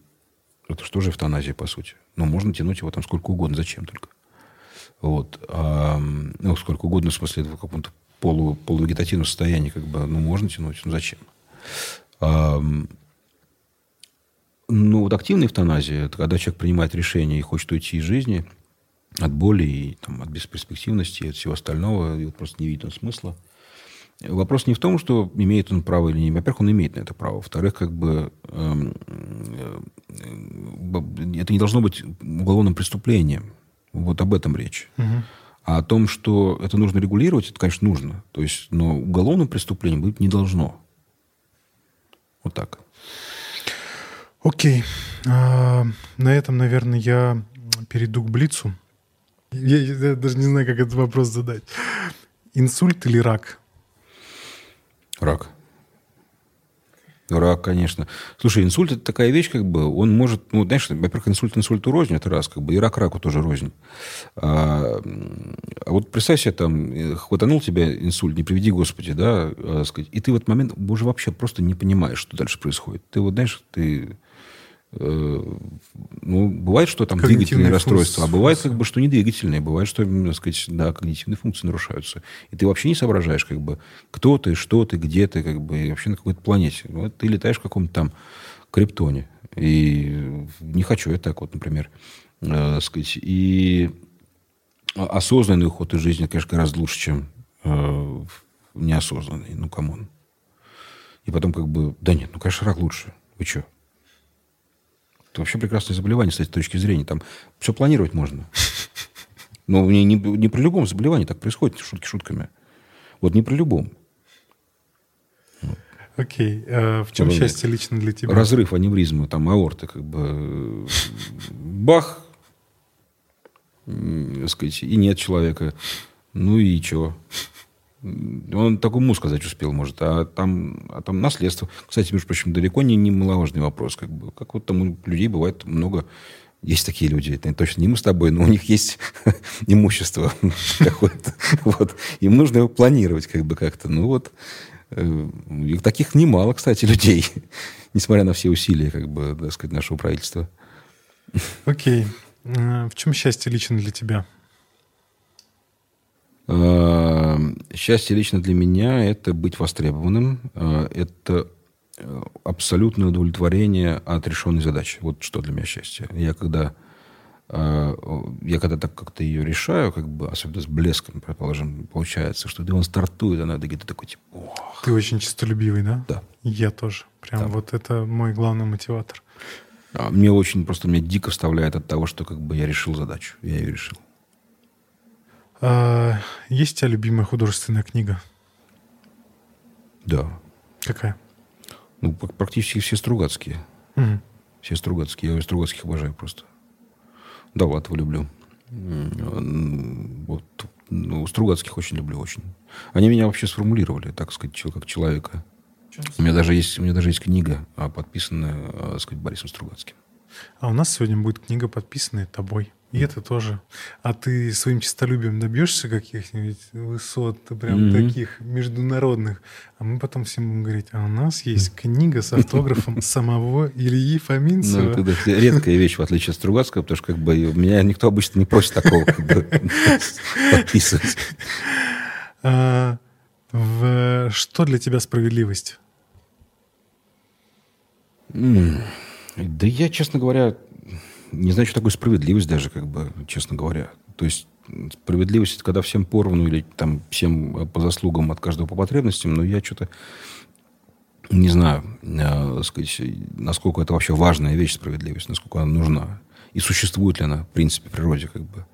S2: это же эвтаназия, по сути? Ну, можно тянуть его там сколько угодно, зачем только. Вот. А, ну, сколько угодно, в смысле, в каком-то полу, полувегетативном состоянии, как бы, ну, можно тянуть, ну, зачем? А, ну, вот активная эвтаназия, это когда человек принимает решение и хочет уйти из жизни от боли, и, там, от бесперспективности, от всего остального, и вот просто не видит он смысла. Вопрос не в том, что имеет он право или не. Во-первых, он имеет на это право. Во-вторых, как бы э, э, это не должно быть уголовным преступлением. Вот об этом речь. Угу. А о том, что это нужно регулировать, это, конечно, нужно. То есть, но уголовным преступлением быть не должно. Вот так.
S1: Окей. А, на этом, наверное, я перейду к Блицу. Я, я даже не знаю, как этот вопрос задать. Инсульт или рак?
S2: Рак. Рак, конечно. Слушай, инсульт это такая вещь, как бы, он может, ну, знаешь, во-первых, инсульт инсульту рознь, это раз, как бы, и рак раку тоже рознь. А, а вот представь себе, там, э, хватанул тебя инсульт, не приведи Господи, да, а, сказать, и ты в этот момент уже вообще просто не понимаешь, что дальше происходит. Ты вот, знаешь, ты Э, ну, бывает, что там двигательные расстройства, а бывает, как бы, что не двигательные. Бывает, что, так сказать, да, когнитивные функции нарушаются. И ты вообще не соображаешь, как бы, кто ты, что ты, где ты, как бы, и вообще на какой-то планете. Вот ты летаешь в каком-то там криптоне. И не хочу я так вот, например, э, сказать. И осознанный уход из жизни, конечно, гораздо лучше, чем э, неосознанный. Ну, come on. И потом как бы, да нет, ну, конечно, рак лучше. Вы что? Это вообще прекрасное заболевание с этой точки зрения. Там все планировать можно. Но не, не, не при любом заболевании так происходит, шутки шутками. Вот не при любом.
S1: Окей. А в чем Потом, счастье лично для тебя?
S2: Разрыв аневризмы, там, аорты, как бы... Бах! сказать, и нет человека. Ну и что? Он такой муз сказать успел, может. А там, а там наследство. Кстати, между прочим, далеко не, не маловажный вопрос. Как, бы. как вот там у людей бывает много... Есть такие люди, это точно не мы с тобой, но у них есть имущество какое-то. Вот. Им нужно его планировать как бы как-то. Ну вот, э, таких немало, кстати, людей, несмотря на все усилия, как бы, так сказать, нашего правительства.
S1: Окей. Э, в чем счастье лично для тебя?
S2: Э, счастье лично для меня – это быть востребованным, э, это абсолютное удовлетворение от решенной задачи. Вот что для меня счастье. Я когда, я когда так как-то ее решаю, как бы, особенно с блеском, предположим, получается, что он стартует, она где-то такой, типа,
S1: ох. Ты очень честолюбивый, да?
S2: Да.
S1: Я тоже. Прям да. вот это мой главный мотиватор.
S2: А, мне очень, просто меня дико вставляет от того, что как бы я решил задачу. Я ее решил.
S1: А, есть у тебя любимая художественная книга?
S2: Да.
S1: Какая?
S2: Ну, практически все Стругацкие. Угу. Все Стругацкие. Я Стругацких обожаю просто. Да, Латова люблю. Вот. Ну, Стругацких очень люблю, очень. Они меня вообще сформулировали, так сказать, как человека. У меня даже есть, у меня даже есть книга, а, подписанная, а, так сказать, Борисом Стругацким.
S1: А у нас сегодня будет книга, подписанная тобой. И это тоже. А ты своим честолюбием добьешься каких-нибудь высот, прям mm-hmm. таких международных. А мы потом всем будем говорить, а у нас есть книга с автографом самого Ильи Фоминцева.
S2: Ну, это редкая вещь, в отличие от Стругацкого, потому что как бы меня никто обычно не просит такого подписывать.
S1: А, что для тебя справедливость?
S2: Да я, честно говоря, не знаю, что такое справедливость даже, как бы, честно говоря. То есть справедливость, это когда всем поровну или там всем по заслугам от каждого по потребностям, но я что-то не знаю, э, сказать, насколько это вообще важная вещь, справедливость, насколько она нужна. И существует ли она, в принципе, в природе, как бы.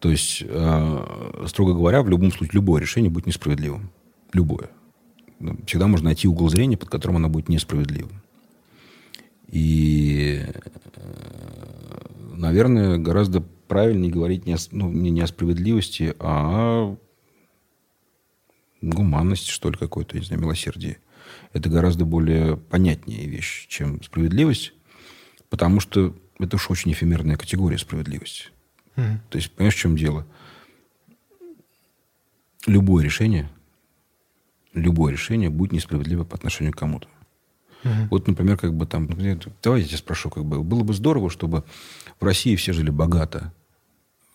S2: То есть, э, строго говоря, в любом случае, любое решение будет несправедливым. Любое. Всегда можно найти угол зрения, под которым оно будет несправедливым. И, э, наверное, гораздо правильнее говорить не о, ну, не о справедливости, а о гуманности, что ли, какой-то, не знаю, милосердии. Это гораздо более понятнее вещь, чем справедливость, потому что это уж очень эфемерная категория справедливости. Mm-hmm. То есть, понимаешь, в чем дело? Любое решение, любое решение будет несправедливо по отношению к кому-то. Угу. Вот, например, как бы там, давайте я тебя спрошу, как бы, было бы здорово, чтобы в России все жили богато,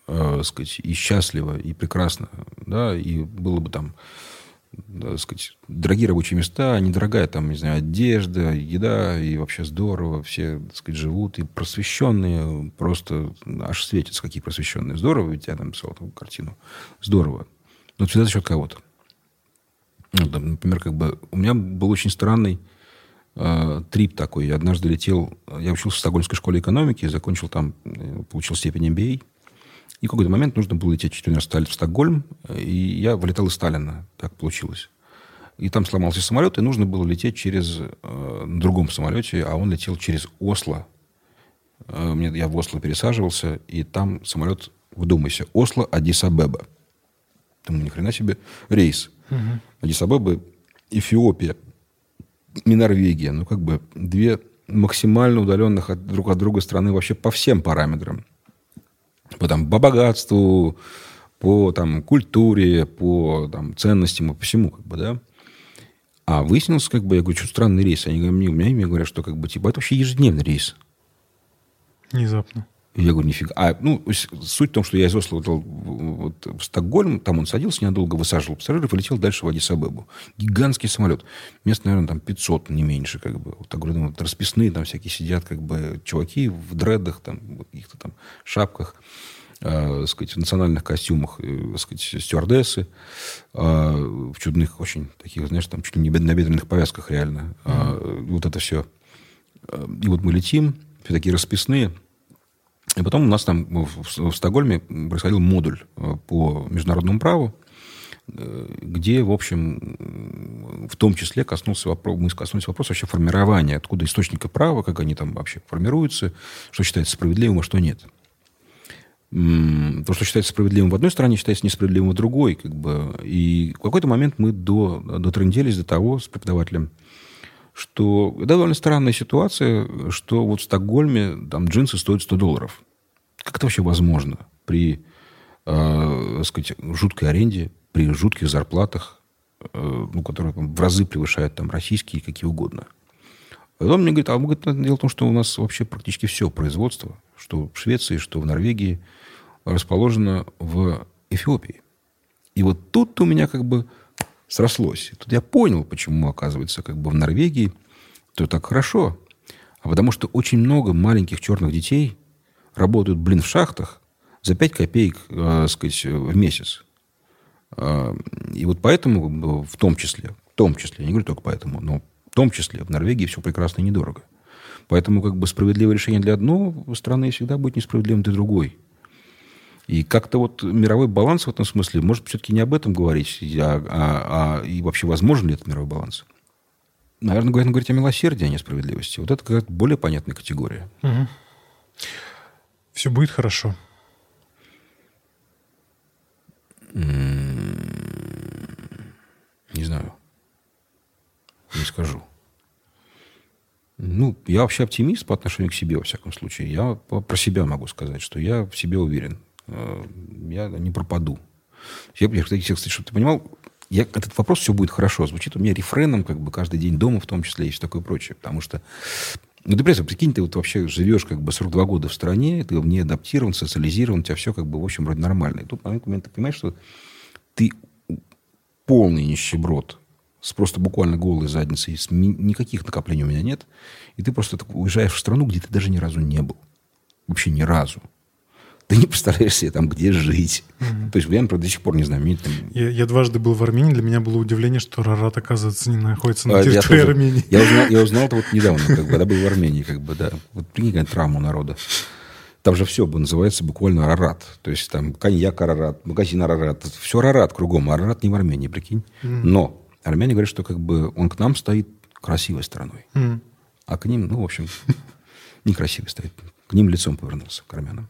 S2: э, сказать, и счастливо, и прекрасно, да, и было бы там, да, сказать, дорогие рабочие места, недорогая там, не знаю, одежда, еда, и вообще здорово, все, так сказать, живут, и просвещенные, просто аж светятся, какие просвещенные. Здорово, ведь я там писал эту картину. Здорово. Но всегда за счет кого-то. Ну, там, например, как бы у меня был очень странный э, трип такой. Я однажды летел, я учился в Стокгольмской школе экономики, закончил там, э, получил степень MBA. И в какой-то момент нужно было лететь через университет в Стокгольм, и я вылетал из Сталина. Так получилось. И там сломался самолет, и нужно было лететь через э, на другом самолете, а он летел через Осло. Э, мне, я в Осло пересаживался, и там самолет, вдумайся, Осло, Адис-Абеба. Думаю, ни хрена себе рейс. Угу. Адис-Абеба, Эфиопия не Норвегия, но как бы две максимально удаленных от, друг от друга страны вообще по всем параметрам. По, там, по богатству, по там, культуре, по там, ценностям и по всему, как бы, да. А выяснилось, как бы, я говорю, что странный рейс. Они мне, мне говорят, что как бы, типа, это вообще ежедневный рейс.
S1: Внезапно.
S2: Я говорю, нифига. А, ну, суть в том, что я из Осло вот, вот, в Стокгольм, там он садился ненадолго, высаживал пассажиров и летел дальше в Адис-Абебу. Гигантский самолет. Мест, наверное, там 500, не меньше, как бы. Вот, так говорю, ну, вот, расписные там всякие сидят, как бы, чуваки в дредах, там, каких-то там шапках, э, сказать, в национальных костюмах, э, сказать, стюардессы, э, в чудных очень таких, знаешь, там чуть ли не на бедренных повязках реально. Mm-hmm. Э, вот это все. И вот мы летим, все такие расписные, и потом у нас там в, в Стокгольме происходил модуль э, по международному праву, э, где, в общем, в том числе коснулся вопрос, мы коснулись вопроса вообще формирования, откуда источника права, как они там вообще формируются, что считается справедливым, а что нет. то, что считается справедливым в одной стране, считается несправедливым в другой. Как бы. И в какой-то момент мы до, дотрынделись до того с преподавателем, что это довольно странная ситуация, что вот в Стокгольме там джинсы стоят 100 долларов. Как это вообще возможно при э, сказать, жуткой аренде, при жутких зарплатах, э, ну, которые там, в разы превышают там, российские какие угодно? И он мне говорит, а говорит, дело в том, что у нас вообще практически все производство, что в Швеции, что в Норвегии, расположено в Эфиопии. И вот тут у меня как бы срослось. Тут я понял, почему, оказывается, как бы в Норвегии то так хорошо. А потому что очень много маленьких черных детей работают, блин, в шахтах за 5 копеек, э, сказать, в месяц. Э, и вот поэтому, в том числе, в том числе, я не говорю только поэтому, но в том числе в Норвегии все прекрасно и недорого. Поэтому как бы справедливое решение для одной страны всегда будет несправедливым для другой. И как-то вот мировой баланс в этом смысле, может, все-таки не об этом говорить, а, а, а и вообще возможен ли этот мировой баланс? Наверное, говорить, говорить о милосердии, а не о справедливости. Вот это какая-то более понятная категория.
S1: Угу. Все будет хорошо.
S2: Не знаю. Не скажу. Ну, я вообще оптимист по отношению к себе, во всяком случае. Я про себя могу сказать, что я в себе уверен. Э, я не пропаду. Я, я кстати, чтобы ты понимал, я, этот вопрос «все будет хорошо» звучит у меня рефреном как бы каждый день дома в том числе и все такое прочее. Потому что, ну, ты представь, прикинь, ты вот вообще живешь как бы 42 года в стране, ты не адаптирован, социализирован, у тебя все как бы, в общем, вроде нормально. И тут в момент ты понимаешь, что ты полный нищеброд, с просто буквально голой задницей, с никаких накоплений у меня нет, и ты просто уезжаешь в страну, где ты даже ни разу не был. Вообще ни разу ты не представляешь себе там, где жить. Mm-hmm. То есть я, например, до сих пор не знаю. Мне, там...
S1: я, я дважды был в Армении, для меня было удивление, что Рарат, оказывается, не находится на а, территории я тоже, Армении.
S2: Я узнал, я узнал это вот недавно, как бы, когда был в Армении, как бы, да. Вот прикинь, какая травма народа. Там же все называется буквально Арарат. То есть там коньяк Арарат, магазин Арарат. Все Арарат кругом. А Арарат не в Армении, прикинь. Mm. Но армяне говорят, что как бы он к нам стоит красивой стороной. Mm. А к ним, ну, в общем, некрасивый стоит. К ним лицом повернулся, к армянам.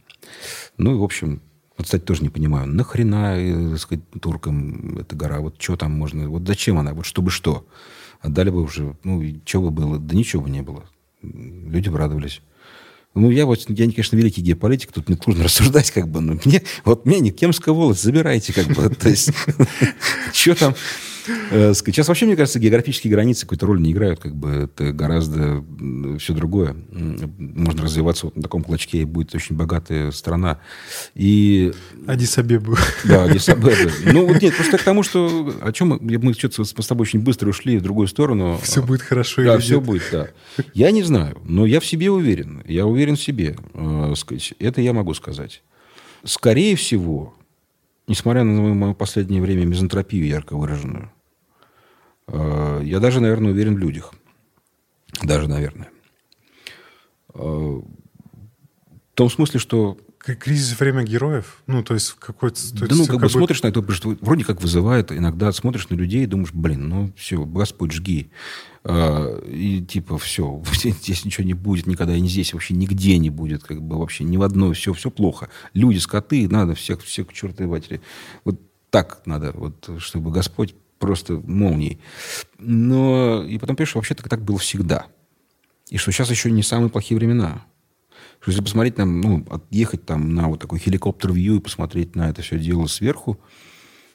S2: Ну, и, в общем, вот, кстати, тоже не понимаю, нахрена, э, так сказать, туркам эта гора, вот что там можно, вот зачем она, вот чтобы что? Отдали бы уже, ну, и что бы было? Да ничего бы не было. Люди обрадовались. Ну, я вот, я, конечно, великий геополитик, тут мне трудно рассуждать, как бы, но мне, вот мне не Кемская волость, забирайте, как бы, то есть, что там, сейчас вообще, мне кажется, географические границы какой-то роли не играют. Как бы это гораздо все другое. Можно развиваться вот на таком клочке, и будет очень богатая страна. И...
S1: Адисабебу.
S2: Да, Адисабебу. Ну, вот нет, просто к тому, что... О чем мы... Мы что-то с тобой очень быстро ушли в другую сторону.
S1: Все будет хорошо
S2: Да, все будет, да. Я не знаю, но я в себе уверен. Я уверен в себе. Э. Это я могу сказать. Скорее всего, несмотря на мою последнее время мизантропию ярко выраженную, э, я даже, наверное, уверен в людях. Даже, наверное. Э, в том смысле, что
S1: кризис время героев? Ну, то есть какой-то...
S2: Да, ну, как, как бы смотришь на это, вроде как вызывает, иногда смотришь на людей и думаешь, блин, ну, все, Господь, жги. А, и типа, все, здесь ничего не будет никогда, и не здесь вообще нигде не будет, как бы вообще ни в одной, все, все плохо. Люди, скоты, надо всех, всех к чертовой матери. Вот так надо, вот, чтобы Господь просто молнией. Но и потом пишешь, вообще-то так было всегда. И что сейчас еще не самые плохие времена. Что если посмотреть там, ну, отъехать там на вот такой хеликоптер-вью и посмотреть на это все дело сверху,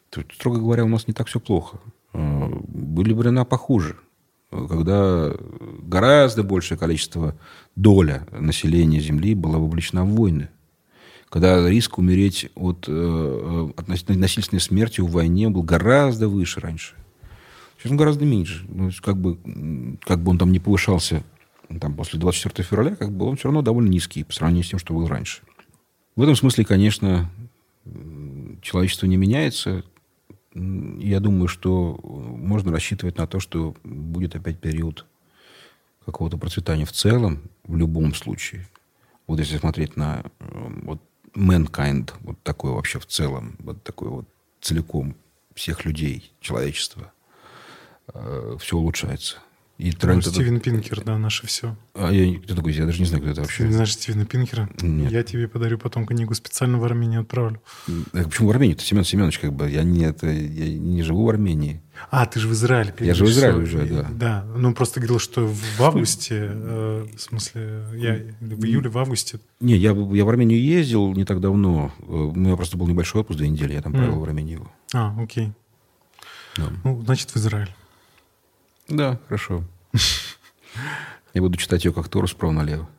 S2: то, строго говоря, у нас не так все плохо. А, были времена похуже, когда гораздо большее количество доля населения Земли была вовлечена в войны. Когда риск умереть от, э, от насильственной смерти в войне был гораздо выше раньше. Сейчас он гораздо меньше. Ну, как, бы, как бы он там не повышался там, после 24 февраля, как бы он все равно довольно низкий по сравнению с тем, что был раньше. В этом смысле, конечно, человечество не меняется. Я думаю, что можно рассчитывать на то, что будет опять период какого-то процветания в целом, в любом случае. Вот если смотреть на вот mankind, вот такой вообще в целом, вот такой вот целиком всех людей, человечества, э, все улучшается.
S1: И тренд ну, Стивен Пинкер, да, наше все.
S2: А я кто такой? Я даже не знаю, кто это вообще.
S1: Ты не знаешь Стивена Пинкера?
S2: Нет.
S1: Я тебе подарю потом книгу, специально в Армению отправлю.
S2: А почему в Армению? Это Семен Семенович, как бы. Я не, это, я не живу в Армении.
S1: А, ты же в Израиле.
S2: Я же в Израиле уже, да.
S1: Да, ну просто говорил, что в августе, э, в смысле, я в июле, в августе.
S2: Не, я, я в Армению ездил не так давно. Э, у меня просто был небольшой отпуск, две недели, я там провел mm. в Армении его.
S1: А, окей. Да. Ну, значит, в Израиль.
S2: Да, хорошо. Я буду читать ее как Тору справа налево.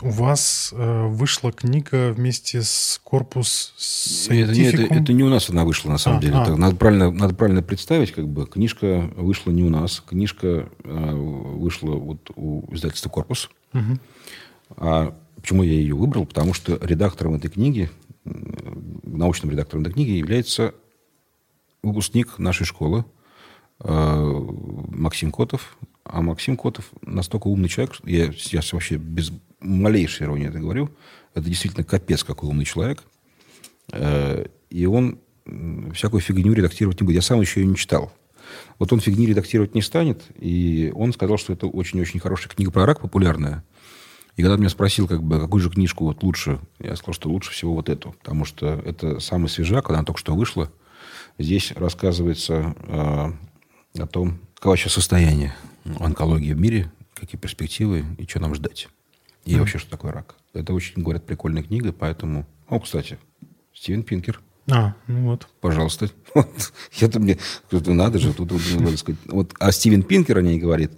S1: У вас э, вышла книга вместе с корпус
S2: это, не, это, это не у нас она вышла, на самом а, деле. А. надо, правильно, надо правильно представить, как бы книжка вышла не у нас. Книжка э, вышла вот у издательства «Корпус». Угу. А почему я ее выбрал? Потому что редактором этой книги, научным редактором этой книги является выпускник нашей школы Максим Котов, а Максим Котов настолько умный человек, я сейчас вообще без малейшей иронии это говорю, это действительно капец какой умный человек. Э, и он всякую фигню редактировать не будет. Я сам еще ее не читал. Вот он фигни редактировать не станет, и он сказал, что это очень-очень хорошая книга про рак, популярная. И когда меня спросил, как бы, какую же книжку вот лучше, я сказал, что лучше всего вот эту, потому что это самый свежак, она только что вышла. Здесь рассказывается э, о том, какое сейчас состояние онкологии в мире, какие перспективы и что нам ждать. И mm. вообще, что такое рак. Это очень, говорят, прикольная книга, поэтому... О, кстати, Стивен Пинкер.
S1: А, ну вот.
S2: Пожалуйста. Это мне... Надо же, тут, надо сказать. Вот, а Стивен Пинкер о ней говорит.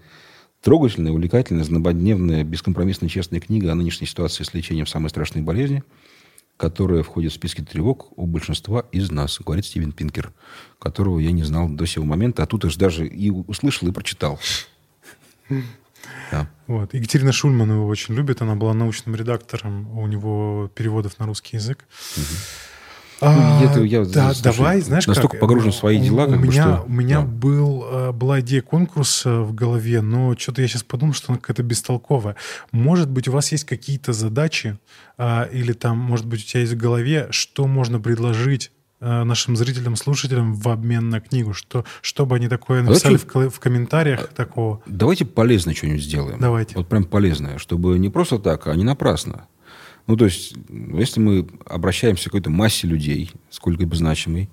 S2: Трогательная, увлекательная, знободневная, бескомпромиссная, честная книга о нынешней ситуации с лечением самой страшной болезни, которая входит в списки тревог у большинства из нас, говорит Стивен Пинкер, которого я не знал до сего момента, а тут аж даже и услышал, и прочитал.
S1: Да. Вот. Екатерина Шульман его очень любит. Она была научным редактором у него переводов на русский язык. Угу. А, это я, да, слушай, давай, знаешь
S2: настолько
S1: как?
S2: погружен в свои дела,
S1: у,
S2: как
S1: меня,
S2: бы, что...
S1: У меня да. был, э, была идея конкурса в голове, но что-то я сейчас подумал, что она какая-то бестолковая. Может быть, у вас есть какие-то задачи, а, или там, может быть, у тебя есть в голове, что можно предложить Э, нашим зрителям, слушателям в обмен на книгу? Что, что бы они такое написали Давайте, в, в комментариях такого?
S2: Давайте полезное что-нибудь сделаем.
S1: Давайте.
S2: Вот прям полезное, чтобы не просто так, а не напрасно. Ну, то есть, если мы обращаемся к какой-то массе людей, сколько-либо значимой,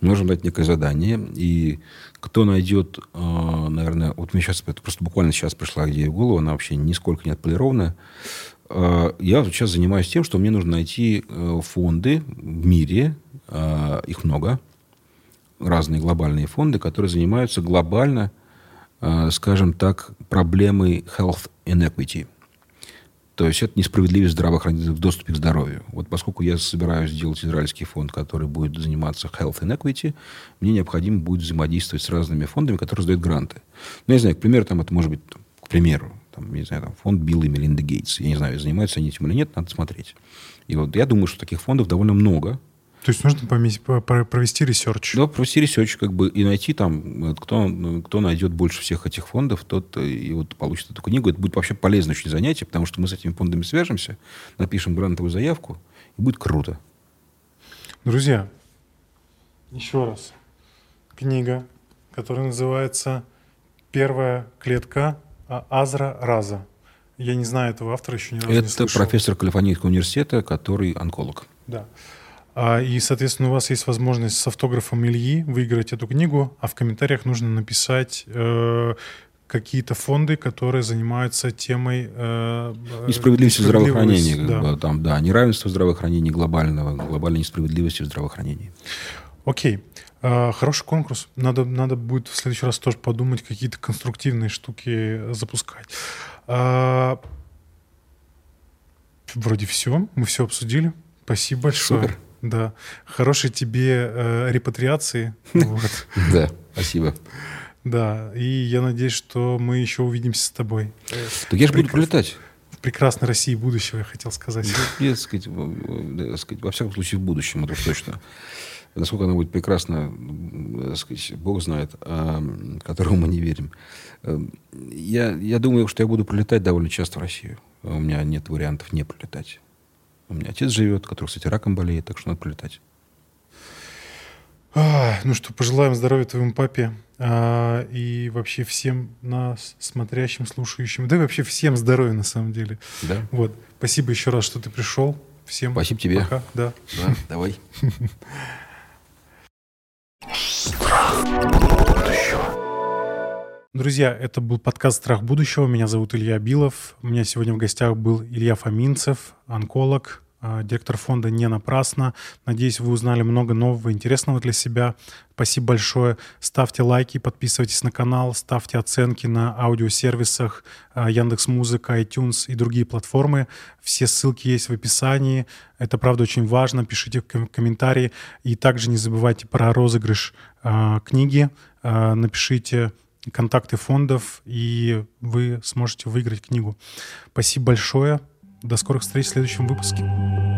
S2: можем дать некое задание, и кто найдет, э, наверное, вот мне сейчас, это просто буквально сейчас пришла идея в голову, она вообще нисколько не отполированная, э, я сейчас занимаюсь тем, что мне нужно найти фонды в мире, Э, их много, разные глобальные фонды, которые занимаются глобально, э, скажем так, проблемой health inequity. То есть это несправедливость здравоохранения в доступе к здоровью. Вот поскольку я собираюсь сделать израильский фонд, который будет заниматься health inequity, мне необходимо будет взаимодействовать с разными фондами, которые раздают гранты. Ну, я не знаю, к примеру, там это может быть, к примеру, там, не знаю, там, фонд Билла и Мелинда Гейтс. Я не знаю, занимаются они этим или нет, надо смотреть. И вот я думаю, что таких фондов довольно много,
S1: то есть нужно провести research?
S2: Да, провести research, как бы, и найти там, кто, кто найдет больше всех этих фондов, тот и вот получит эту книгу. Это будет вообще полезное очень занятие, потому что мы с этими фондами свяжемся, напишем грантовую заявку, и будет круто.
S1: Друзья, еще раз. Книга, которая называется «Первая клетка Азра Раза». Я не знаю этого автора, еще ни разу
S2: Это
S1: не слышал.
S2: Это профессор Калифорнийского университета, который онколог.
S1: Да. А, и, соответственно, у вас есть возможность с автографом Ильи выиграть эту книгу, а в комментариях нужно написать э, какие-то фонды, которые занимаются темой э,
S2: несправедливости здравоохранения, да. Как бы, там, да, неравенства здравоохранения глобального, глобальной несправедливости в здравоохранении.
S1: Окей. А, хороший конкурс. Надо, надо будет в следующий раз тоже подумать, какие-то конструктивные штуки запускать. А, вроде все. Мы все обсудили. Спасибо большое. Супер. Да. Хорошей тебе э, репатриации.
S2: Да, спасибо.
S1: Да, и я надеюсь, что мы еще увидимся с тобой.
S2: Так я же буду прилетать.
S1: В прекрасной России будущего, я хотел сказать.
S2: Нет, сказать, во всяком случае, в будущем, это точно. Насколько она будет прекрасна, сказать, Бог знает, а, которому мы не верим. Эм, я, я думаю, что я буду прилетать довольно часто в Россию. У меня нет вариантов не прилетать. У меня отец живет, который, кстати, раком болеет, так что надо прилетать.
S1: А, ну что, пожелаем здоровья твоему папе а, и вообще всем нас смотрящим, слушающим, да и вообще всем здоровья на самом деле.
S2: Да.
S1: Вот. Спасибо еще раз, что ты пришел. Всем
S2: Спасибо тебе.
S1: пока. Да.
S2: Да, давай.
S1: Друзья, это был подкаст «Страх будущего». Меня зовут Илья Билов. У меня сегодня в гостях был Илья Фоминцев, онколог, а, директор фонда «Не напрасно». Надеюсь, вы узнали много нового, интересного для себя. Спасибо большое. Ставьте лайки, подписывайтесь на канал, ставьте оценки на аудиосервисах а, Яндекс Музыка, iTunes и другие платформы. Все ссылки есть в описании. Это, правда, очень важно. Пишите комментарии. И также не забывайте про розыгрыш а, книги. Напишите контакты фондов, и вы сможете выиграть книгу. Спасибо большое. До скорых встреч в следующем выпуске.